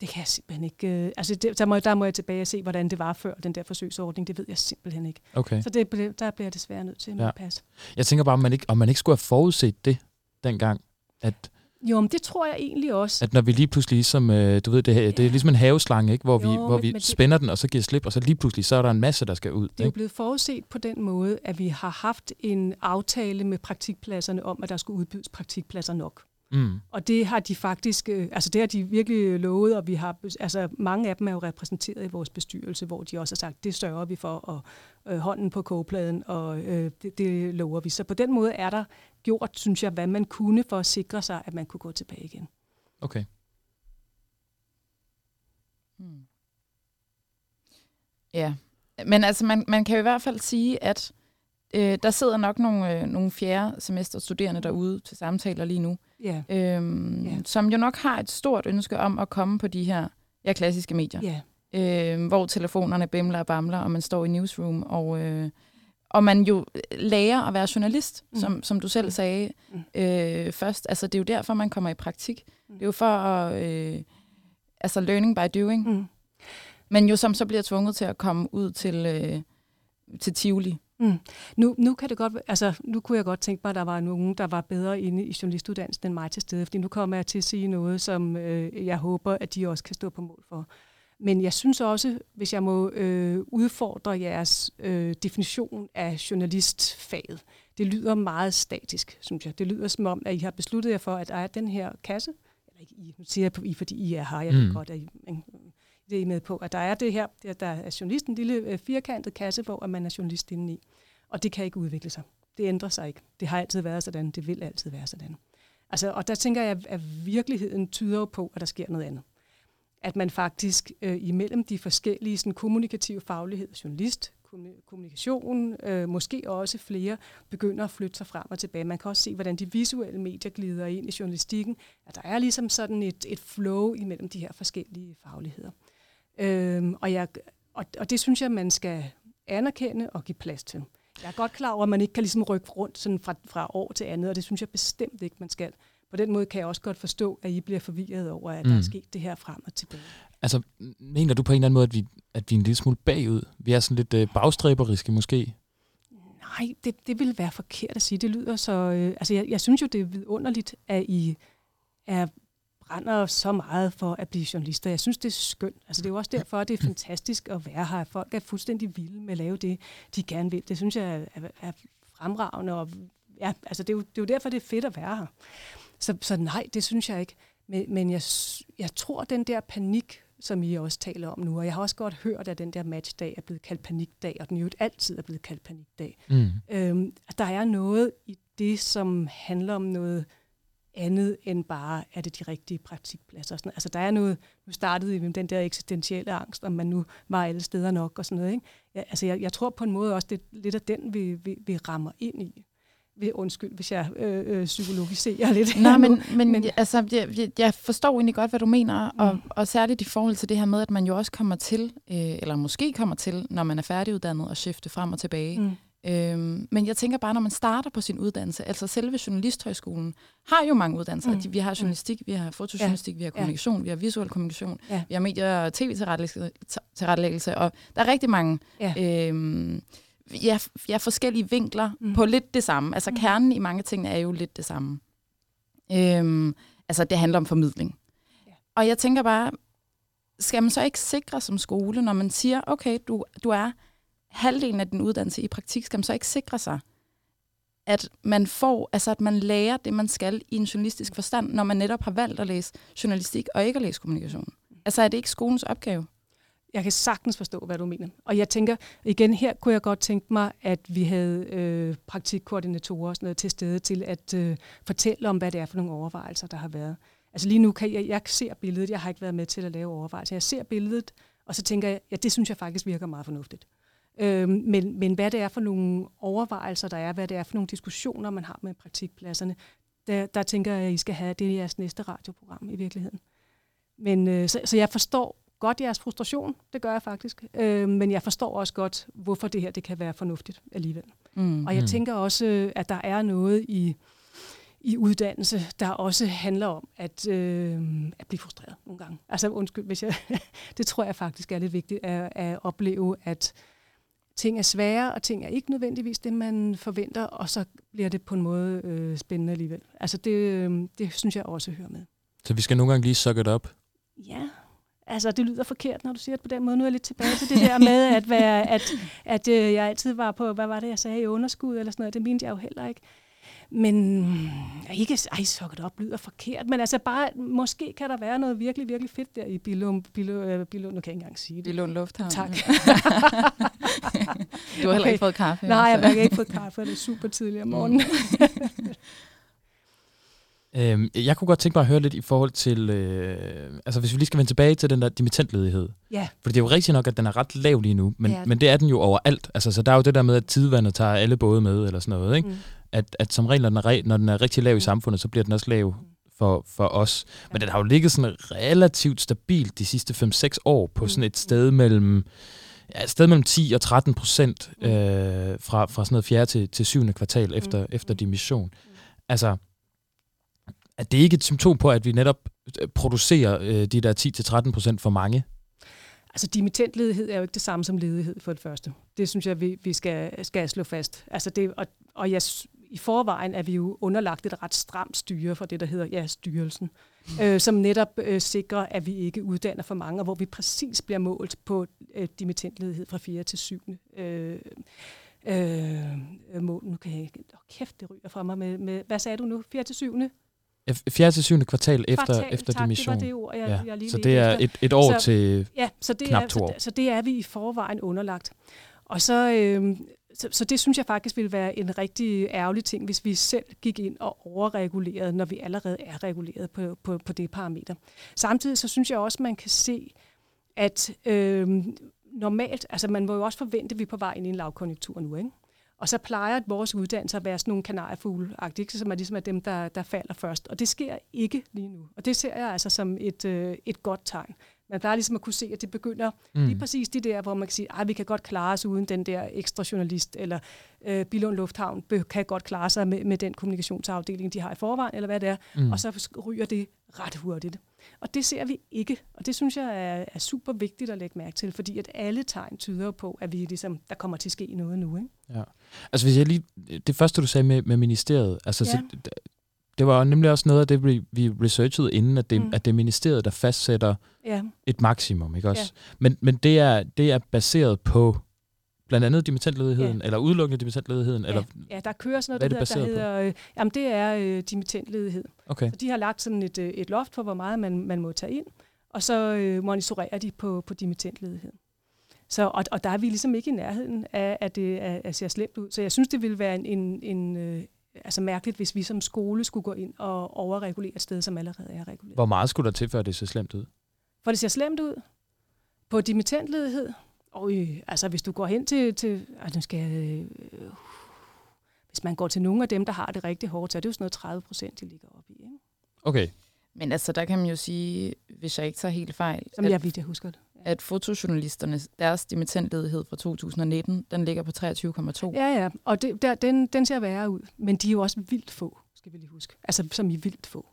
Det kan jeg simpelthen ikke. Øh, altså det, der, må, der må jeg tilbage og se, hvordan det var før den der forsøgsordning. Det ved jeg simpelthen ikke. Okay. Så det, der bliver jeg desværre nødt til at Ja. ja. passe. Jeg tænker bare, om man ikke, om man ikke skulle have forudset det dengang, at Jo, men det tror jeg egentlig også. At når vi lige pludselig ligesom, øh, du ved, det, her, det er ligesom en haveslange, ikke? hvor Jo, vi, hvor vi det- spænder den, og så giver slip, og så lige pludselig, så er der en masse, der skal ud. Det er Ikke? blevet forudset på den måde, at vi har haft en aftale med praktikpladserne om, at der skulle udbydes praktikpladser nok. Mm. Og det har de faktisk, øh, altså det har de virkelig lovet, og vi har, altså mange af dem er jo repræsenteret i vores bestyrelse, hvor de også har sagt, det sørger vi for, og øh, hånden på kogepladen, og øh, det, det lover vi. Så på den måde er der gjort, synes jeg, hvad man kunne for at sikre sig, at man kunne gå tilbage igen. Okay. Hmm. Ja, men altså man, man kan jo i hvert fald sige, at øh, der sidder nok nogle, øh, nogle fjerde semester studerende derude til samtaler lige nu, Ja. øhm, Ja. som jo nok har et stort ønske om at komme på de her ja, klassiske medier, Ja. øh, hvor telefonerne bimler og bamler, og man står i newsroom, og, øh, og man jo lærer at være journalist, Mm. som, som du selv sagde Mm. øh, først. Altså det er jo derfor, man kommer i praktik. Det er jo for at, øh, altså learning by doing. Mm. Men jo som så bliver tvunget til at komme ud til, øh, til Tivoli. Mm. Nu, nu kan det godt, altså nu kunne jeg godt tænke mig, at der var nogen, der var bedre inde i journalistuddannelsen end mig til stede, fordi nu kommer jeg til at sige noget, som øh, jeg håber, at de også kan stå på mål for. Men jeg synes også, hvis jeg må øh, udfordre jeres øh, definition af journalistfaget, det lyder meget statisk, synes jeg. Det lyder som om, at I har besluttet jer for, at der er den her kasse, eller ikke I, nu siger jeg på I, fordi I er her, jeg ved Mm. godt, at I, det er med på, at der er det her, der- der er journalisten, en lille øh, firkantet kasse, hvor man er journalist inde i. Og det kan ikke udvikle sig. Det ændrer sig ikke. Det har altid været sådan. Det vil altid være sådan. Altså, og der tænker jeg, at virkeligheden tyder på, at der sker noget andet. At man faktisk øh, imellem de forskellige sådan, kommunikative fagligheder, journalist, kommunikation, øh, måske også flere, begynder at flytte sig frem og tilbage. Man kan også se, hvordan de visuelle medier glider ind i journalistikken. At der er ligesom sådan et, et flow imellem de her forskellige fagligheder. Øhm, og, jeg, og, og det synes jeg, man skal anerkende og give plads til. Jeg er godt klar over, at man ikke kan ligesom rykke rundt sådan fra, fra år til andet, og det synes jeg bestemt ikke, man skal. På den måde kan jeg også godt forstå, at I bliver forvirret over, at mm. der er Mm. sket det her frem og tilbage. Altså, mener du på en eller anden måde, at vi, at vi er en lille smule bagud? Vi er sådan lidt øh, bagstræberiske måske? Nej, det, det vil være forkert at sige. Det lyder så... Øh, altså, jeg, jeg synes jo, det er vidunderligt, at I er brænder så meget for at blive journalister. Jeg synes, det er skønt. Altså, det er jo også derfor, at det er fantastisk at være her. Folk er fuldstændig vilde med at lave det, de gerne vil. Det synes jeg er, er, fremragende. Og, ja, altså, det, er jo, det er jo derfor, det er fedt at være her. Så, så nej, det synes jeg ikke. Men, men jeg, jeg tror, den der panik, som I også taler om nu, og jeg har også godt hørt, at den der matchdag er blevet kaldt panikdag, og den jo altid er blevet kaldt panikdag. Mm. Øhm, der er noget i det, som handler om noget andet end bare, er det de rigtige praktikpladser. Sådan. Altså der er noget, nu startede vi med den der eksistentielle angst, om man nu var alle steder nok og sådan noget. Ikke? Ja, altså jeg, jeg tror på en måde også, det er lidt af den, vi, vi, vi rammer ind i. Undskyld, hvis jeg øh, øh, psykologiserer lidt. Nej, men, men, men altså, jeg, jeg forstår egentlig godt, hvad du mener, mm. og, og særligt i forhold til det her med, at man jo også kommer til, øh, eller måske kommer til, når man er færdiguddannet, at skifte frem og tilbage. Mm. Øhm, men jeg tænker bare, når man starter på sin uddannelse, altså selve Journalisthøjskolen har jo mange uddannelser. Mm. Vi har mm. journalistik, vi har fotojournalistik, ja. vi har kommunikation, ja. vi har visuel kommunikation, ja. vi har medier og tv-tilrettelæggelse, og der er rigtig mange ja. øhm, ja, ja, forskellige vinkler mm. på lidt det samme. Altså mm. kernen i mange ting er jo lidt det samme. Øhm, altså det handler om formidling. Ja. Og jeg tænker bare, skal man så ikke sikre som skole, når man siger, okay, du, du er halvdelen af din uddannelse i praktik, skal man så ikke sikre sig, at man får, altså at man lærer det, man skal i en journalistisk forstand, når man netop har valgt at læse journalistik og ikke at læse kommunikation. Altså er det ikke skolens opgave? Jeg kan sagtens forstå, hvad du mener. Og jeg tænker, igen her kunne jeg godt tænke mig, at vi havde øh, praktikkoordinatorer og sådan noget til stede til at øh, fortælle om, hvad det er for nogle overvejelser, der har været. Altså lige nu kan jeg, jeg ser billedet, jeg har ikke været med til at lave overvejelser. Jeg ser billedet, og så tænker jeg, ja, det synes jeg faktisk virker meget fornuftigt. Øh, men, men hvad det er for nogle overvejelser, der er, hvad det er for nogle diskussioner, man har med praktikpladserne, der, der tænker jeg, at I skal have, det er jeres næste radioprogram i virkeligheden. Men, øh, så, så jeg forstår godt jeres frustration, det gør jeg faktisk, øh, men jeg forstår også godt, hvorfor det her det kan være fornuftigt alligevel. Mm. Og jeg mm. tænker også, at der er noget i, i uddannelse, der også handler om at, øh, at blive frustreret nogle gange. Altså undskyld, hvis jeg, det tror jeg faktisk er lidt vigtigt at, at opleve, at ting er svære, og ting er ikke nødvendigvis det, man forventer, og så bliver det på en måde øh, spændende alligevel. Altså det, øh, det synes jeg også hører med. Så vi skal nogle gange lige suck it up? Ja, altså det lyder forkert, når du siger det på den måde. Nu er jeg lidt tilbage til det der med, at, være, at, at øh, jeg altid var på, hvad var det, jeg sagde, i underskud eller sådan noget. Det mente jeg jo heller ikke. Men ikke, ej, sukket op lyder forkert, men altså bare, måske kan der være noget virkelig, virkelig fedt der i Bilund, Bilund, Bilund nu kan jeg ikke engang sige det. Bilund Lufthavn. Tak. du har heller okay. ikke fået kaffe. Nej, jeg har ikke fået kaffe, det er super tidligt om morgenen. Øhm, jeg kunne godt tænke mig at høre lidt i forhold til, øh, altså hvis vi lige skal vende tilbage til den der dimittentledighed. Ja. For det er jo rigtigt nok, at den er ret lav lige nu, men, ja. men det er den jo overalt. Altså, så der er jo det der med, at tidvandet tager alle både med, eller sådan noget, ikke? Mm at, at som regel, når den, er, når den er rigtig lav i samfundet, så bliver den også lav for, for os. Men den har jo ligget sådan relativt stabilt de sidste 5-6 år på sådan et sted mellem, ja, et sted mellem 10 og 13 procent øh, fra, fra sådan noget 4. til, til 7. kvartal efter, mm. efter dimission. Altså, er det ikke et symptom på, at vi netop øh, producerer øh, de der 10-13 procent for mange? Altså, dimittentledighed er jo ikke det samme som ledighed for det første. Det synes jeg, vi, vi skal, skal slå fast. Altså det, og, og jeg i forvejen er vi jo underlagt et ret stramt styre for det, der hedder ja, styrelsen, mm. Øh, som netop øh, sikrer, at vi ikke uddanner for mange, og hvor vi præcis bliver målt på øh, dimittentledighed fra 4. til 7. Øh, øh, mål. Nu kan jeg ikke... Oh, kæft, det ryger fra mig med... med hvad sagde du nu? 4. til 7. 4. til 7. kvartal efter, kvartal, efter tak, dimission. det var det ord, jeg, ja. jeg lige Så det er et, et år så, til ja, så det knap er, to år. Så, så det er vi i forvejen underlagt. Og så, øh, så, så det synes jeg faktisk ville være en rigtig ærgerlig ting, hvis vi selv gik ind og overregulerede, når vi allerede er reguleret på, på, på det parameter. Samtidig så synes jeg også, man kan se, at øh, normalt, altså man må jo også forvente, at vi er på vej ind i en lavkonjunktur nu, ikke? Og så plejer vores uddannelser at være sådan nogle kanariefugle som er ligesom er dem, der, der falder først. Og det sker ikke lige nu. Og det ser jeg altså som et, øh, et godt tegn. Man plejer ligesom at kunne se, at det begynder mm. lige præcis de der, hvor man kan sige, at vi kan godt klare os uden den der ekstra journalist, eller øh, Billund Lufthavn kan godt klare sig med, med den kommunikationsafdeling, de har i forvejen, eller hvad det er, mm. og så ryger det ret hurtigt. Og det ser vi ikke, og det synes jeg er, er super vigtigt at lægge mærke til, fordi at alle tegn tyder på, at vi ligesom, der kommer til at ske noget nu. Ikke? Ja. Altså hvis jeg lige, det første du sagde med, med ministeriet, altså ja. så, det var nemlig også noget af det, vi, vi researchede inden, at det, mm. at det er ministeriet, der fastsætter ja. et maksimum, ikke også? Ja. Men, men det, er, det er baseret på blandt andet dimittentledigheden, ja. eller udelukkende dimittentledigheden? Ja. Eller, ja, der kører sådan noget, der, det der hedder, øh, jamen det er øh, dimittentledighed. Okay. Så de har lagt sådan et, øh, et loft for, hvor meget man, man må tage ind, og så øh, monitorerer de på, på dimittentledighed. Så, og, og der er vi ligesom ikke i nærheden af, at det er, at ser slemt ud. Så jeg synes, det ville være en, en, en, øh, altså mærkeligt, hvis vi som skole skulle gå ind og overregulere et sted, som allerede er reguleret. Hvor meget skulle der til, før det ser slemt ud? For det ser slemt ud? På dimittentledighed? Og øh, altså, hvis du går hen til... til altså, skal, øh, hvis man går til nogle af dem, der har det rigtig hårdt, så er det jo sådan noget 30 procent, de ligger oppe i. Ikke? Okay. Men altså, der kan man jo sige, hvis jeg ikke tager helt fejl... Som at, jeg vidt, jeg husker det. Ja. At fotojournalisterne, deres dimittentledighed fra 2019, den ligger på 23,2. Ja, ja, og det, der, den, den ser værre ud. Men de er jo også vildt få, skal vi lige huske. Altså, som i vildt få.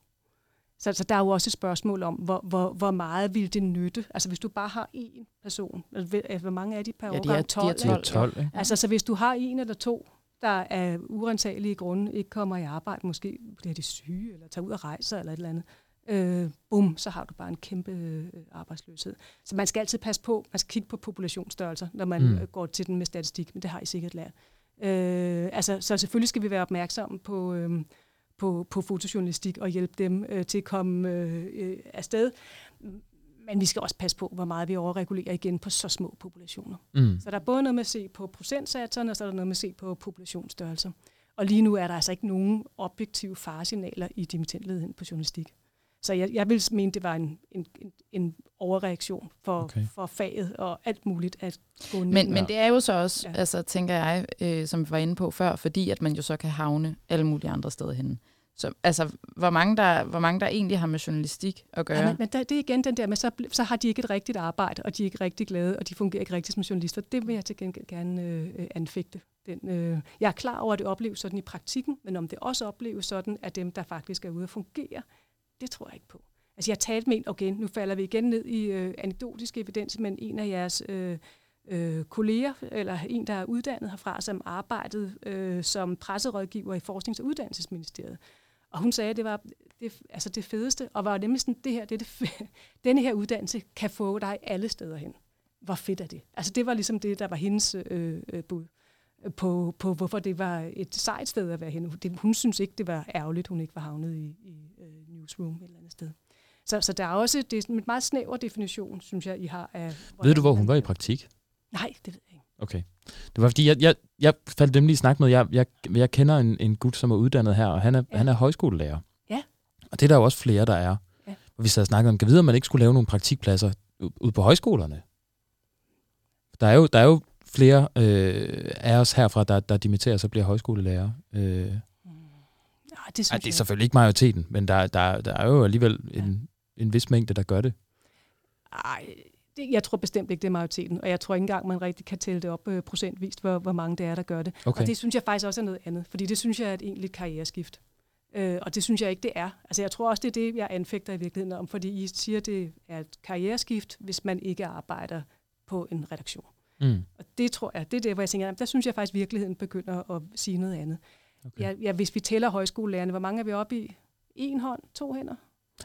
Så, så der er jo også et spørgsmål om, hvor, hvor, hvor meget vil det nytte? Altså hvis du bare har én person, altså, hvor mange er de per ja, de er, 12? De er 12, 12 ikke? Altså så hvis du har en eller to, der af urensagelige grunde ikke kommer i arbejde, måske bliver de syge, eller tager ud og rejser, eller et eller andet, øh, bum, så har du bare en kæmpe øh, arbejdsløshed. Så man skal altid passe på, man skal kigge på populationsstørrelser, når man mm. går til den med statistik, men det har I sikkert lært. Øh, altså, så selvfølgelig skal vi være opmærksomme på, øh, på, på fotojournalistik og hjælpe dem øh, til at komme øh, øh, afsted. Men vi skal også passe på, hvor meget vi overregulerer igen på så små populationer. Mm. Så der er både noget med at se på procentsatserne, og så er der noget med at se på populationsstørrelser. Og lige nu er der altså ikke nogen objektive faresignaler i dimittentledigheden på journalistik. Så jeg, jeg vil mene, det var en, en, en overreaktion for, okay. for faget og alt muligt at gå ned. Men, men det er jo så også, ja. altså, tænker jeg, øh, som vi var inde på før, fordi at man jo så kan havne alle mulige andre steder hen. Så, altså, hvor mange, der, hvor mange der egentlig har med journalistik at gøre. Ja, men, men det er igen den der med, så, så har de ikke et rigtigt arbejde, og de er ikke rigtig glade, og de fungerer ikke rigtigt som journalister. Det vil jeg til gengæld gerne øh, anfægte. Den, øh, jeg er klar over, at det opleves sådan i praktikken, men om det også opleves sådan, at dem, der faktisk er ude at fungere, det tror jeg ikke på. Altså jeg talte med en, igen, nu falder vi igen ned i øh, anekdotisk evidens, men en af jeres øh, øh, kolleger, eller en, der er uddannet herfra, som arbejdede øh, som presserådgiver i Forsknings- og Uddannelsesministeriet. Og hun sagde, at det var det, altså det fedeste, og var nemlig sådan, det her, det, det, denne her uddannelse kan få dig alle steder hen. Hvor fedt er det? Altså det var ligesom det, der var hendes øh, øh bud på, på, hvorfor det var et sejt sted at være henne. Det, hun synes ikke, det var ærgerligt, hun ikke var havnet i, i øh, newsroom et eller andet sted. Så, så der er også det er en meget snæver definition, synes jeg, I har af... Ved du, hvor hun var i praktik? Nej, det ved jeg ikke. Okay. Det var fordi, jeg, jeg, jeg faldt dem lige snak med, jeg, jeg, jeg kender en, en gut, som er uddannet her, og han er, ja. han er højskolelærer. Ja. Og det er der jo også flere, der er. Ja. Og vi sad og snakkede om, kan vide, om man ikke skulle lave nogle praktikpladser ud på højskolerne? Der er jo, der er jo flere øh, af os herfra, der, der dimitterer, så bliver højskolelærer. Øh. Ja, det, Ej, det er selvfølgelig ikke majoriteten, men der, der, der er jo alligevel ja. en, en vis mængde, der gør det. Ej, det, jeg tror bestemt ikke, det er majoriteten, og jeg tror ikke engang, man rigtig kan tælle det op øh, procentvist, hvor, hvor mange det er, der gør det. Okay. Og det synes jeg faktisk også er noget andet, fordi det synes jeg er et egentligt karriereskift. Øh, og det synes jeg ikke, det er. Altså jeg tror også, det er det, jeg anfægter i virkeligheden om, fordi I siger, det er et karriereskift, hvis man ikke arbejder på en redaktion. Mm. Og det tror jeg, det er det, hvor jeg tænker, der synes jeg faktisk, at virkeligheden begynder at sige noget andet. Okay. Ja, ja, hvis vi tæller højskolelærerne, hvor mange er vi oppe i? En hånd? To hænder?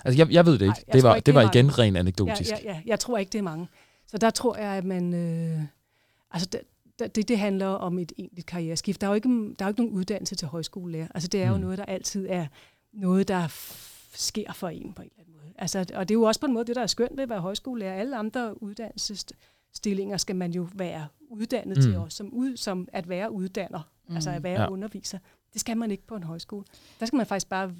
Altså, jeg, jeg ved det ikke. Ej, det var, ikke, det var igen mange. ren anekdotisk. Ja, ja, ja, jeg tror ikke, det er mange. Så der tror jeg, at man... Øh, altså, det, det, det handler om et egentligt karriereskift. Der er jo ikke, der er jo ikke nogen uddannelse til højskolelærer. Altså, det er mm. jo noget, der altid er noget, der sker for en på en eller anden måde. Altså, og det er jo også på en måde det, der er skønt ved at være højskolelærer. Alle andre uddannelses stillinger skal man jo være uddannet mm. til også, som, ud, som at være uddanner, mm. altså at være ja. underviser. Det skal man ikke på en højskole. Der skal man faktisk bare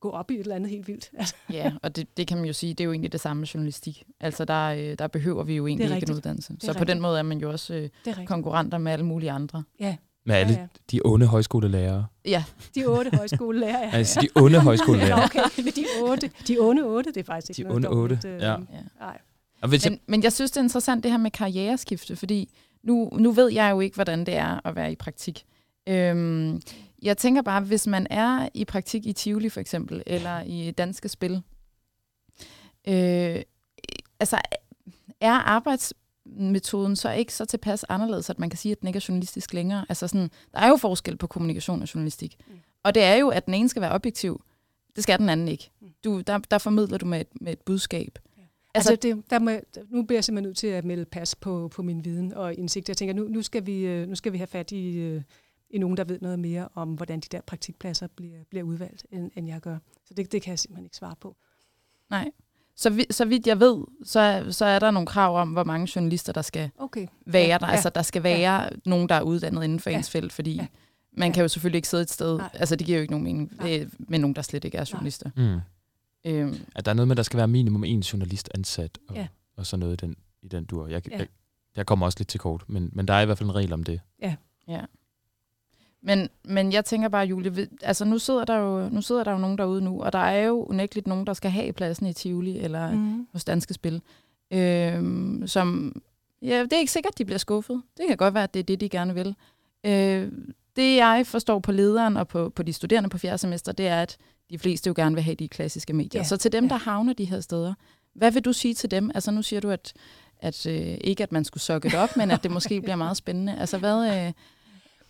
gå op i et eller andet helt vildt. Altså. Ja, og det, det kan man jo sige, det er jo egentlig det samme med journalistik. Altså der, øh, der behøver vi jo egentlig ikke en uddannelse. Så rigtigt. på den måde er man jo også øh, konkurrenter med alle mulige andre. Ja. Med alle ja, ja. de onde højskolelærere. Ja. De otte højskolelærere. Ja. altså de onde højskolelærere. ja, okay, men de otte, de onde otte, det er faktisk ikke de noget onde otte, øh, ja. Nej. Og hvis Men, men jeg synes, det er interessant det her med karriereskifte, fordi nu, nu ved jeg jo ikke, hvordan det er at være i praktik. Øhm, jeg tænker bare, hvis man er i praktik i Tivoli for eksempel, eller i Danske Spil, øh, altså er arbejdsmetoden så ikke så tilpas anderledes, at man kan sige, at den ikke er journalistisk længere? Altså sådan, der er jo forskel på kommunikation og journalistik. Mm. Og det er jo, at den ene skal være objektiv. Det skal den anden ikke. Du, der, der formidler du med et, med et budskab. Altså, altså det, der må, jeg- nu bliver jeg simpelthen nødt til at melde pas på, på min viden og indsigt. Jeg tænker, nu, nu, skal, vi, øh, nu skal vi have fat i, øh, i nogen, der ved noget mere om, hvordan de der praktikpladser bliver, bliver udvalgt, end, end jeg gør. Så det, det kan jeg simpelthen ikke svare på. Nej. Så, vi, så vidt jeg ved, så, så er der nogle krav om, hvor mange journalister, der skal Okay. være Ja, der. ja. Altså, der skal være ja. nogen, der er uddannet inden for Ja. ens felt, fordi Ja. man Ja. kan jo selvfølgelig ikke sidde et sted. Nej. Altså, det giver jo ikke nogen mening Nej. øh, med nogen, der slet ikke er journalister. Mm. Øhm, At der er noget med, at der skal være minimum en journalist ansat, og, Ja. og så noget i den, i den dur. Jeg, Ja. jeg, jeg kommer også lidt til kort, men, men der er i hvert fald en regel om det. ja. Men, men jeg tænker bare, Julie, altså nu sidder, der jo, nu sidder der jo nogen derude nu, og der er jo unægteligt nogen, der skal have pladsen i Tivoli eller mm. Hos Danske Spil, øhm, som, ja, det er ikke sikkert, de bliver skuffet. Det kan godt være, at det er det, de gerne vil. Øh, det jeg forstår på lederen og på, på de studerende på fjerde semester, det er, at de fleste jo gerne vil have de klassiske medier. Ja, Så til dem, ja. der havner de her steder, hvad vil du sige til dem? Altså nu siger du, at, at øh, ikke at man skulle sokke det op, men at det måske bliver meget spændende. Altså hvad, øh,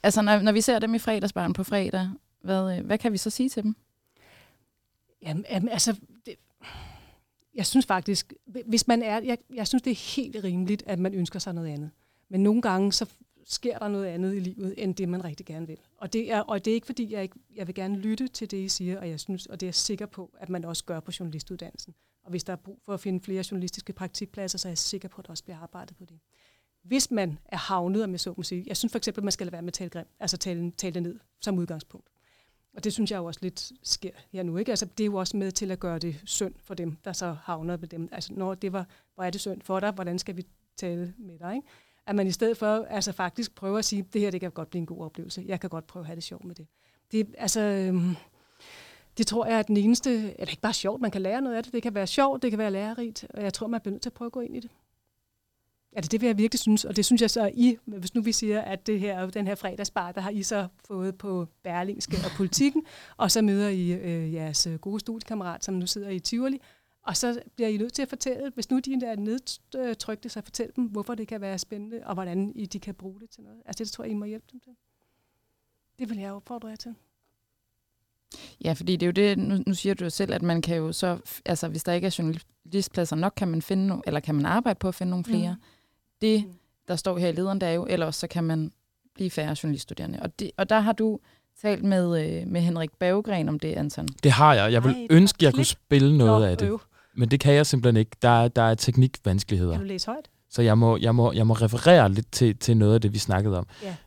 altså når, når vi ser dem i fredagsbarn på fredag, hvad, øh, hvad kan vi så sige til dem? Jamen, jamen, altså, det, jeg synes faktisk, hvis man er, jeg, jeg synes, det er helt rimeligt, at man ønsker sig noget andet. Men nogle gange, så sker der noget andet i livet, end det, man rigtig gerne vil. Og det er, og det er ikke, fordi jeg, ikke, jeg vil gerne lytte til det, I siger, og jeg synes, og det er jeg sikker på, at man også gør på journalistuddannelsen. Og hvis der er brug for at finde flere journalistiske praktikpladser, så er jeg sikker på, at der også bliver arbejdet på det. Hvis man er havnet, om jeg så må sige, jeg synes for eksempel, at man skal lade være med at tale grim, altså tale, tale det ned som udgangspunkt. Og det synes jeg jo også lidt sker her nu. Ikke? Altså, det er jo også med til at gøre det synd for dem, der så havner ved dem. Altså, når det var, hvor er det synd for dig, hvordan skal vi tale med dig? Ikke? At man i stedet for altså, faktisk prøver at sige, det her det kan godt blive en god oplevelse. Jeg kan godt prøve at have det sjovt med det. Det, altså, øhm, det tror jeg er den eneste, eller ikke bare sjovt, man kan lære noget af det. Det kan være sjovt, det kan være lærerigt, og jeg tror, man bliver nødt til at prøve at gå ind i det. Altså det vil jeg virkelig synes, og det synes jeg så I, hvis nu vi siger, at det her, den her fredagsbar, der har I så fået på Berlingske og Politikken, og så møder I øh, jeres øh, gode studiekammerat, som nu sidder i Tivoli, og så bliver I nødt til at fortælle, hvis nu de er nedtrykte, så fortæl dem, hvorfor det kan være spændende, og hvordan I, de kan bruge det til noget. Altså det tror jeg, I må hjælpe dem til. Det vil jeg opfordre jer til. Ja, fordi det er jo det, nu, nu siger du jo selv, at man kan jo så, altså hvis der ikke er journalistpladser nok, kan man finde, eller kan man arbejde på at finde nogle flere. Mm. Det, Mm. der står her i lederen, der er jo, ellers så kan man blive færre journaliststuderende. Og, det, og der har du talt med, øh, med Henrik Baggren om det, Anton. Det har jeg. Jeg vil Ej, ønske, jeg kunne spille noget Nå, af det. øv. Men det kan jeg simpelthen ikke. Der, er- der er teknikvanskeligheder. Kan du læse højt? Så jeg må, jeg må, jeg må referere lidt til, til noget af det, vi snakkede om.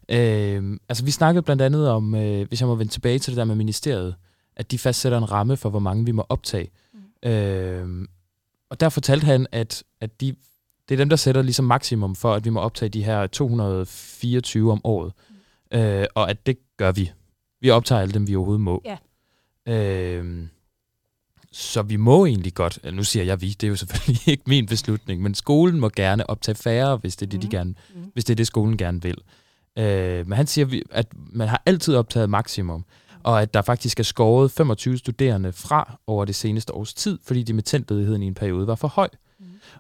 Ja. Øh, altså, vi snakkede blandt andet om, øh, hvis jeg må vende tilbage til det der med ministeriet, at de fastsætter en ramme for, hvor mange vi må optage. Mm. Øh, og der fortalte han, at, at de, det er dem, der sætter ligesom maksimum for, at vi må optage de her 224 om året. Mm. Øh, og at det gør vi. Vi optager alle dem, vi overhovedet må. Ja. Øh, så vi må egentlig godt, nu siger jeg vi, det er jo selvfølgelig ikke min beslutning, men skolen må gerne optage færre, hvis det er det, de Mhm. gerne, Mhm. hvis det er det, skolen gerne vil. Øh, men han siger, at man har altid optaget maksimum, og at der faktisk er skåret 25 studerende fra over det seneste års tid, fordi dimittentledigheden i en periode var for høj. Mhm.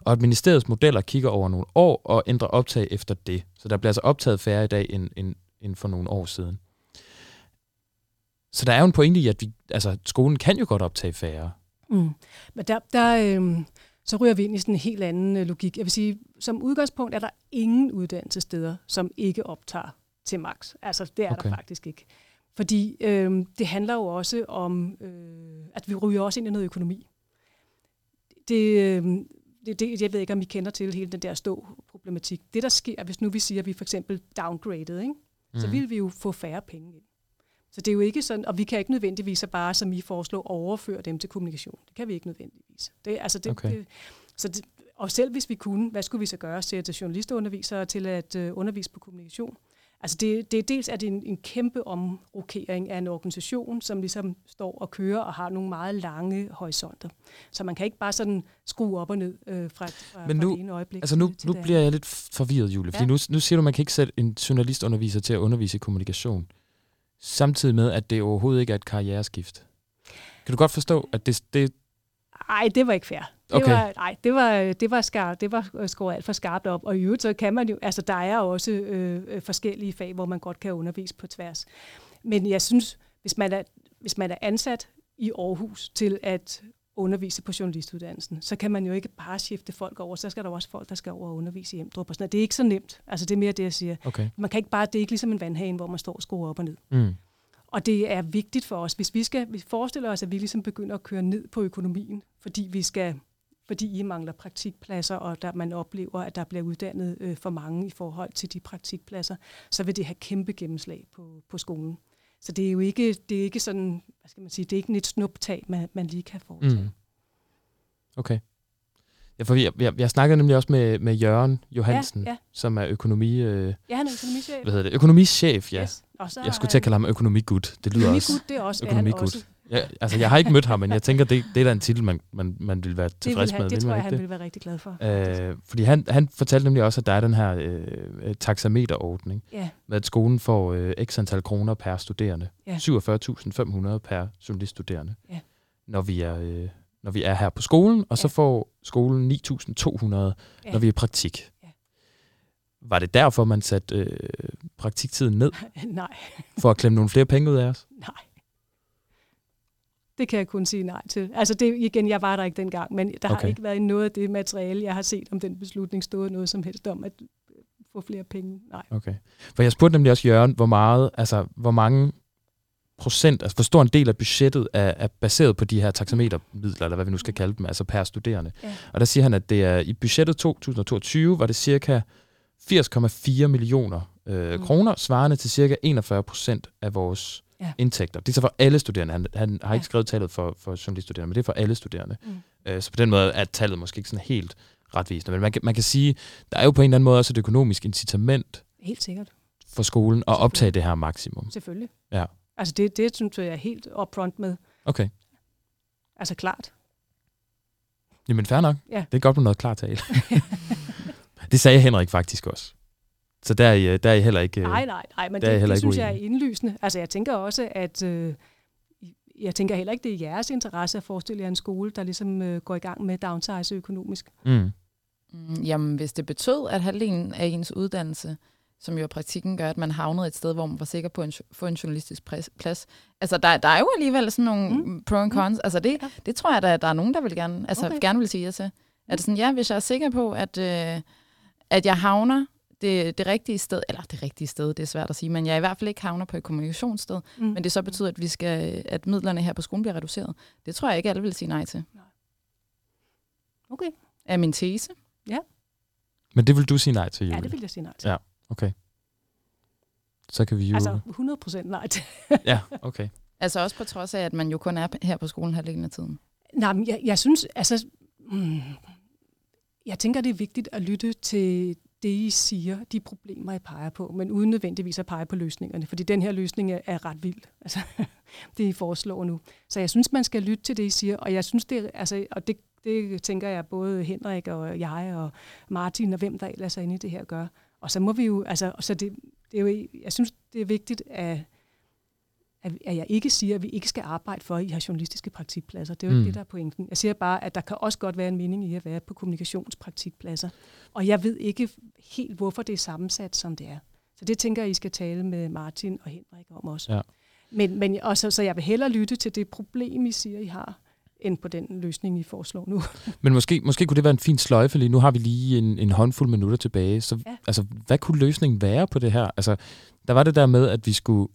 Og at ministeriets modeller kigger over nogle år og ændrer optag efter det. Så der bliver altså optaget færre i dag end, end, end for nogle år siden. Så der er jo en pointe i, at vi, altså, skolen kan jo godt optage færre. Mm. Men der, der øh, så ryger vi ind i sådan en helt anden øh, logik. Jeg vil sige, som udgangspunkt er der ingen uddannelsessteder, som ikke optager til max. Altså, det er. Okay. der faktisk ikke. Fordi øh, det handler jo også om, øh, at vi ryger også ind i noget økonomi. Det, øh, det, det, jeg ved ikke, om I kender til hele den der stå-problematik. Det, der sker, hvis nu vi siger, at vi for eksempel downgraded, ikke? så Mhm. vil vi jo få færre penge ind. Så det er jo ikke sådan, og vi kan ikke nødvendigvis bare, som I foreslår, overføre dem til kommunikation. Det kan vi ikke nødvendigvis. Det, altså det, Okay. det, så det, og selv hvis vi kunne, hvad skulle vi så gøre? Sætte journalisterundervisere til at øh, undervise på kommunikation? Altså det, det, dels er det en, en kæmpe omrokering af en organisation, som ligesom står og kører og har nogle meget lange horisonter. Så man kan ikke bare sådan skrue op og ned øh, fra, fra, Men nu, fra det ene øjeblik altså nu, til, til nu det bliver jeg lidt forvirret, Julie, fordi Ja. nu, nu siger du, at man kan ikke sætte en journalistunderviser til at undervise i kommunikation, samtidig med, at det overhovedet ikke er et karriereskift. Kan du godt forstå, at det, det Ej, det var ikke fair. Det Okay. var, nej, det var, det var, skar, det var skåret alt for skarpt op. Og i øvrigt, så kan man jo, altså der er også øh, øh, forskellige fag, hvor man godt kan undervise på tværs. Men jeg synes, hvis man er, hvis man er ansat i Aarhus til at undervise på journalistuddannelsen, så kan man jo ikke bare skifte folk over. Så skal der også folk, der skal over og undervise i Emdrup og sådan noget. Det er ikke så nemt. Altså det er mere det, jeg siger. Okay. Man kan ikke bare, det er ikke ligesom en vandhane, hvor man står og skruer op og ned. Mm. Og det er vigtigt for os, hvis vi skal vi forestiller os, at vi ligesom begynder at køre ned på økonomien, fordi vi skal fordi I mangler praktikpladser, og der man oplever, at der bliver uddannet øh, for mange i forhold til de praktikpladser, så vil det have kæmpe gennemslag på, på skolen. Så det er jo ikke, det er ikke sådan, hvad skal man sige, det er ikke et snuptag, man, man lige kan foretage. Mm. Okay. Ja, for jeg, jeg, jeg snakkede nemlig også med, med Jørgen Johansen, Ja, ja. som er økonomi... Øh, Ja, han er økonomichef. hvad hedder det? Økonomichef, ja. Yes. Og så Jeg skulle til at kalde ham økonomigud. Det lyder også... Økonomigud, det er også, er han Økonomigud. også. Ja, altså, jeg har ikke mødt ham, men jeg tænker, det, det er da en titel, man, man, man vil være Det, tilfreds vil han, med. det vil tror jeg, han det? vil være rigtig glad for. Øh, fordi han, han fortalte nemlig også, at der er den her øh, taxameterordning, Ja, med at skolen får øh, x antal kroner per studerende. Ja. 47.500 per journaliststuderende. Ja. Når vi er, øh, når vi er her på skolen, og så Ja. får skolen 9.200, Ja. når vi er i praktik. Ja. Var det derfor, man satte øh, praktiktiden ned, nej. for at klemme nogle flere penge ud af os? Nej. Det kan jeg kun sige nej til. Altså det, igen, jeg var der ikke dengang, men der okay. har ikke været noget af det materiale, jeg har set om den beslutning, stået noget som helst om at få flere penge. Nej. Okay. For jeg spurgte nemlig også Jørgen, hvor meget, altså hvor mange procent, altså hvor stor en del af budgettet er, er baseret på de her taxametermidler, eller hvad vi nu skal kalde dem, altså per studerende. Ja. Og der siger han, at det er i budgettet 2022 var det cirka 80,4 millioner øh, mm. kroner, svarende til cirka 41 procent af vores Ja. indtægter. Det er så for alle studerende. Han, han har Ja. ikke skrevet tallet for, for journaliststuderende, men det er for alle studerende. Mm. Øh, så på den måde er tallet måske ikke sådan helt retvisende. Men man kan, man kan sige, der er jo på en eller anden måde også et økonomisk incitament Helt sikkert. for skolen at optage det her maksimum. Selvfølgelig. Ja. Altså det, det synes jeg er helt upfront med. Okay. Altså klart. Jamen fair nok. Ja. Det er godt med noget klar tale. det sagde Henrik faktisk også. Så der er I, der er I heller ikke... øh, Nej, nej, nej, men det, det synes jeg er indlysende. Altså jeg tænker også, at øh, jeg tænker heller ikke, det er jeres interesse at forestille jer en skole, der ligesom øh, går i gang med downsize økonomisk. Mm. Mm, Jamen, hvis det betød, at halvdelen af ens uddannelse, som jo er praktikken, gør, at man havnede et sted, hvor man var sikker på at få en journalistisk plads. Altså, der, der er jo alligevel sådan nogle Mm. mm. pro and cons. Altså, det, Ja. det tror jeg, der, der er nogen, der vil gerne, altså, Okay. okay. gerne vil sige jer til. Er det sådan, ja, hvis jeg er sikker på, at, øh, at jeg havner det, det rigtige sted, eller det rigtige sted, det er svært at sige, men jeg i hvert fald ikke havner på et kommunikationssted, Mm. men det så betyder, at, vi skal, at midlerne her på skolen bliver reduceret. Det tror jeg ikke, alle vil sige nej til. Okay. Er min tese. Men det vil du sige nej til, Julie? Ja, det vil jeg sige nej til. Ja. Okay. Så kan vi jo... Altså 100 procent nej til. Ja, okay. Altså også på trods af, at man jo kun er her på skolen halvdelen af tiden. Nej, men jeg, jeg synes, altså, mm, jeg tænker, det er vigtigt at lytte til det, I siger, de problemer, I peger på, men uden nødvendigvis at pege på løsningerne, fordi den her løsning er, er ret vild, altså, det I foreslår nu. Så jeg synes, man skal lytte til det, I siger, og jeg synes, det altså, og det, det tænker jeg både Henrik og jeg og Martin og hvem der ellers er inde i det her gør. Og så må vi jo, altså, så det, det er jo, jeg synes, det er vigtigt, at at, at jeg ikke siger, at vi ikke skal arbejde for, at I har journalistiske praktikpladser. Det er jo mm. Ikke det, der er pointen. Jeg siger bare, at der kan også godt være en mening i at være på kommunikationspraktikpladser. Og jeg ved ikke helt, hvorfor det er sammensat, som det er. Så det tænker jeg, I skal tale med Martin og Henrik om også. Ja. Men, men også, så jeg vil hellere lytte til det problem, I siger, I har, end på den løsning, I foreslår nu. Men måske, måske kunne det være en fin sløjfe lige. Nu har vi lige en, en håndfuld minutter tilbage. Så ja. altså, hvad kunne løsningen være på det her? Altså, der var det der med, at vi skulle...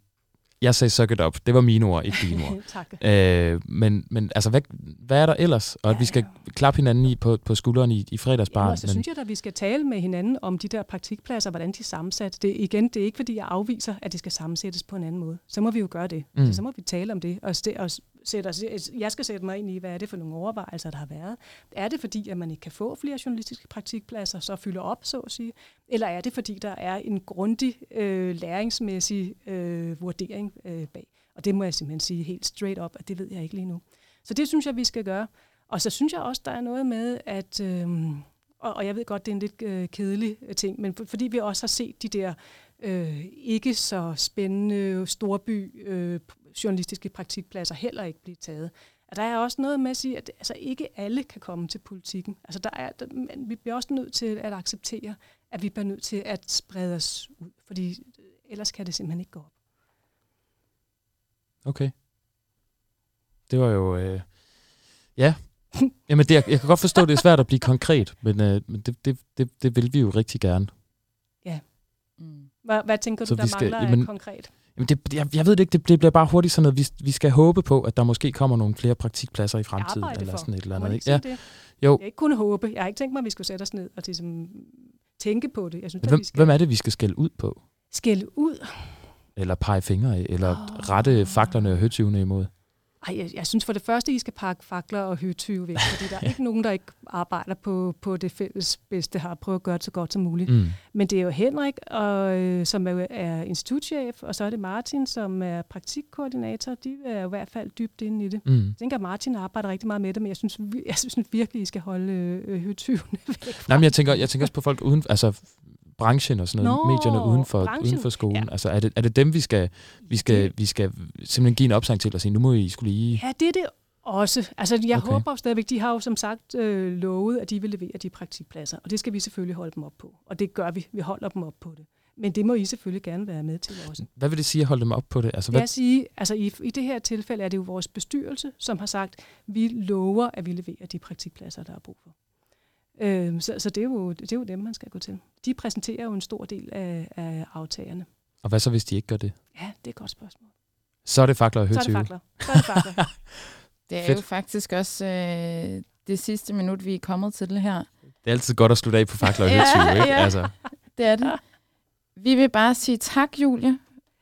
Jeg sagde suck it up. Det var mine ord, ikke dine ord. tak. Øh, men, men altså, hvad, hvad er der ellers? Og at Ja, vi skal ja. klappe hinanden i, på, på skulderen i, i Ja, fredagsbaren. og så synes jeg, at vi skal tale med hinanden om de der praktikpladser, hvordan de er sammensat. Det, igen, det er ikke, fordi jeg afviser, at det skal sammensættes på en anden måde. Så må vi jo gøre det. Mm. Altså, så må vi tale om det og, st- og sætter, altså, jeg skal sætte mig ind i, hvad er det for nogle overvejelser, der har været. Er det fordi, at man ikke kan få flere journalistiske praktikpladser, så fylder op, så at sige? Eller er det fordi, der er en grundig øh, læringsmæssig øh, vurdering øh, bag? Og det må jeg simpelthen sige helt straight up, at det ved jeg ikke lige nu. Så det synes jeg, vi skal gøre. Og så synes jeg også, der er noget med, at... Øh, og, og jeg ved godt, det er en lidt øh, kedelig øh, ting, men for, fordi vi også har set de der øh, ikke så spændende storby øh, journalistiske praktikpladser heller ikke blive taget. At der er også noget med at sige, at altså, ikke alle kan komme til politikken. Altså, der er, der, vi bliver også nødt til at acceptere, at vi bliver nødt til at sprede os ud, fordi øh, ellers kan det simpelthen ikke gå op. Okay. Det var jo... Øh, ja. Jamen, det, jeg, jeg kan godt forstå, at det er svært at blive konkret, men, øh, men det, det, det, det vil vi jo rigtig gerne. Ja. Mm. Hvad, hvad tænker Så du, der vi skal- mangler jamen, konkret? Jamen det, jeg, jeg ved det ikke, det, det bliver bare hurtigt sådan noget, vi, vi skal håbe på, at der måske kommer nogle flere praktikpladser i fremtiden, eller for. sådan et eller andet. ikke Ja, det? jo. Jeg ikke kun håbe. Jeg har ikke tænkt mig, at vi skulle sætte os ned og ligesom tænke på det. Jeg synes, at Hvem, vi skal hvem er det, vi skal skælde ud på? skælde ud. Eller pege fingre af? Eller Åh. rette faklerne og høtyvene imod? Ej, jeg, jeg synes for det første, I skal pakke fakler og høtyve væk, fordi der er ikke nogen, der ikke arbejder på, på det fælles bedste, har prøvet at gøre det så godt som muligt. Mm. Men det er jo Henrik, og, øh, som er, er institutchef, og så er det Martin, som er praktikkoordinator. De er jo i hvert fald dybt inde i det. Mm. Jeg tænker, at Martin arbejder rigtig meget med det, men jeg synes, jeg synes virkelig, I skal holde øh, høtyvene væk fra. Nej, men jeg tænker, jeg tænker også på folk uden, altså branchen og sådan noget, Nå, medierne uden for, branchen. uden for skolen. Ja. Altså er det, er det dem, vi skal, vi, skal, vi skal simpelthen give en opsang til og sige, nu må I skulle lige... Ja, det er det også. Altså, jeg Okay. håber stadigvæk, de har jo som sagt øh, lovet, at de vil levere de praktikpladser, og det skal vi selvfølgelig holde dem op på. Og det gør vi. Vi holder dem op på det. Men det må I selvfølgelig gerne være med til også. Hvad vil det sige at holde dem op på det? Altså, hvad, Jeg sige, altså i, i det her tilfælde er det jo vores bestyrelse, som har sagt, vi lover, at vi leverer de praktikpladser, der er brug for. Øhm, så så det, er jo, det er jo dem, man skal gå til. De præsenterer jo en stor del af, af aftagerne. og hvad så, hvis de ikke gør det? Ja, det er et godt spørgsmål. Så er det fakler og Så er det høtyve. fakler. Så er det fakler. Det er Fedt. jo faktisk også øh, det sidste minut, vi er kommet til det her. Det er altid godt at slutte af på fakler og Ja, høtyve, ikke? ja. Altså, Det er det. Vi vil bare sige tak, Julie.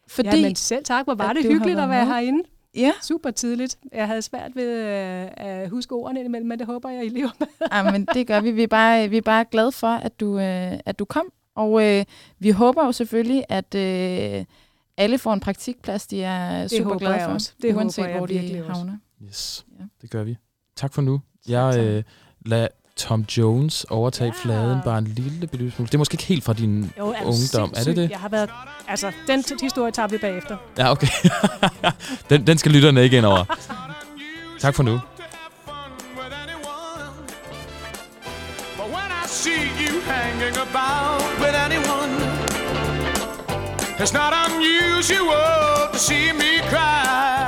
Fordi, ja, men selv tak. Hvor var at det hyggeligt at være herinde. Ja, Super tidligt. Jeg havde svært ved øh, at huske ordene indimellem, men det håber jeg, I lever med. men det gør vi. Vi er bare, vi er bare glade for, at du, øh, at du kom. Og øh, vi håber jo selvfølgelig, at øh, alle får en praktikplads, de er super håber glade jeg for, også. Det uanset håber jeg hvor de virkelig også. havner. yes, Ja. det gør vi. Tak for nu. Jeg øh, lader Tom Jones overtage Ja. fladen bare en lille bitte smule. Det er måske ikke helt fra din Jo, er du ungdom. Er det det? Jeg har været... Altså, den t- historie tager vi bagefter. Ja, okay. den, den skal lytterne ikke ind over. Tak for nu. with anyone. But when I see you hanging about with anyone, it's not unusual to see me cry.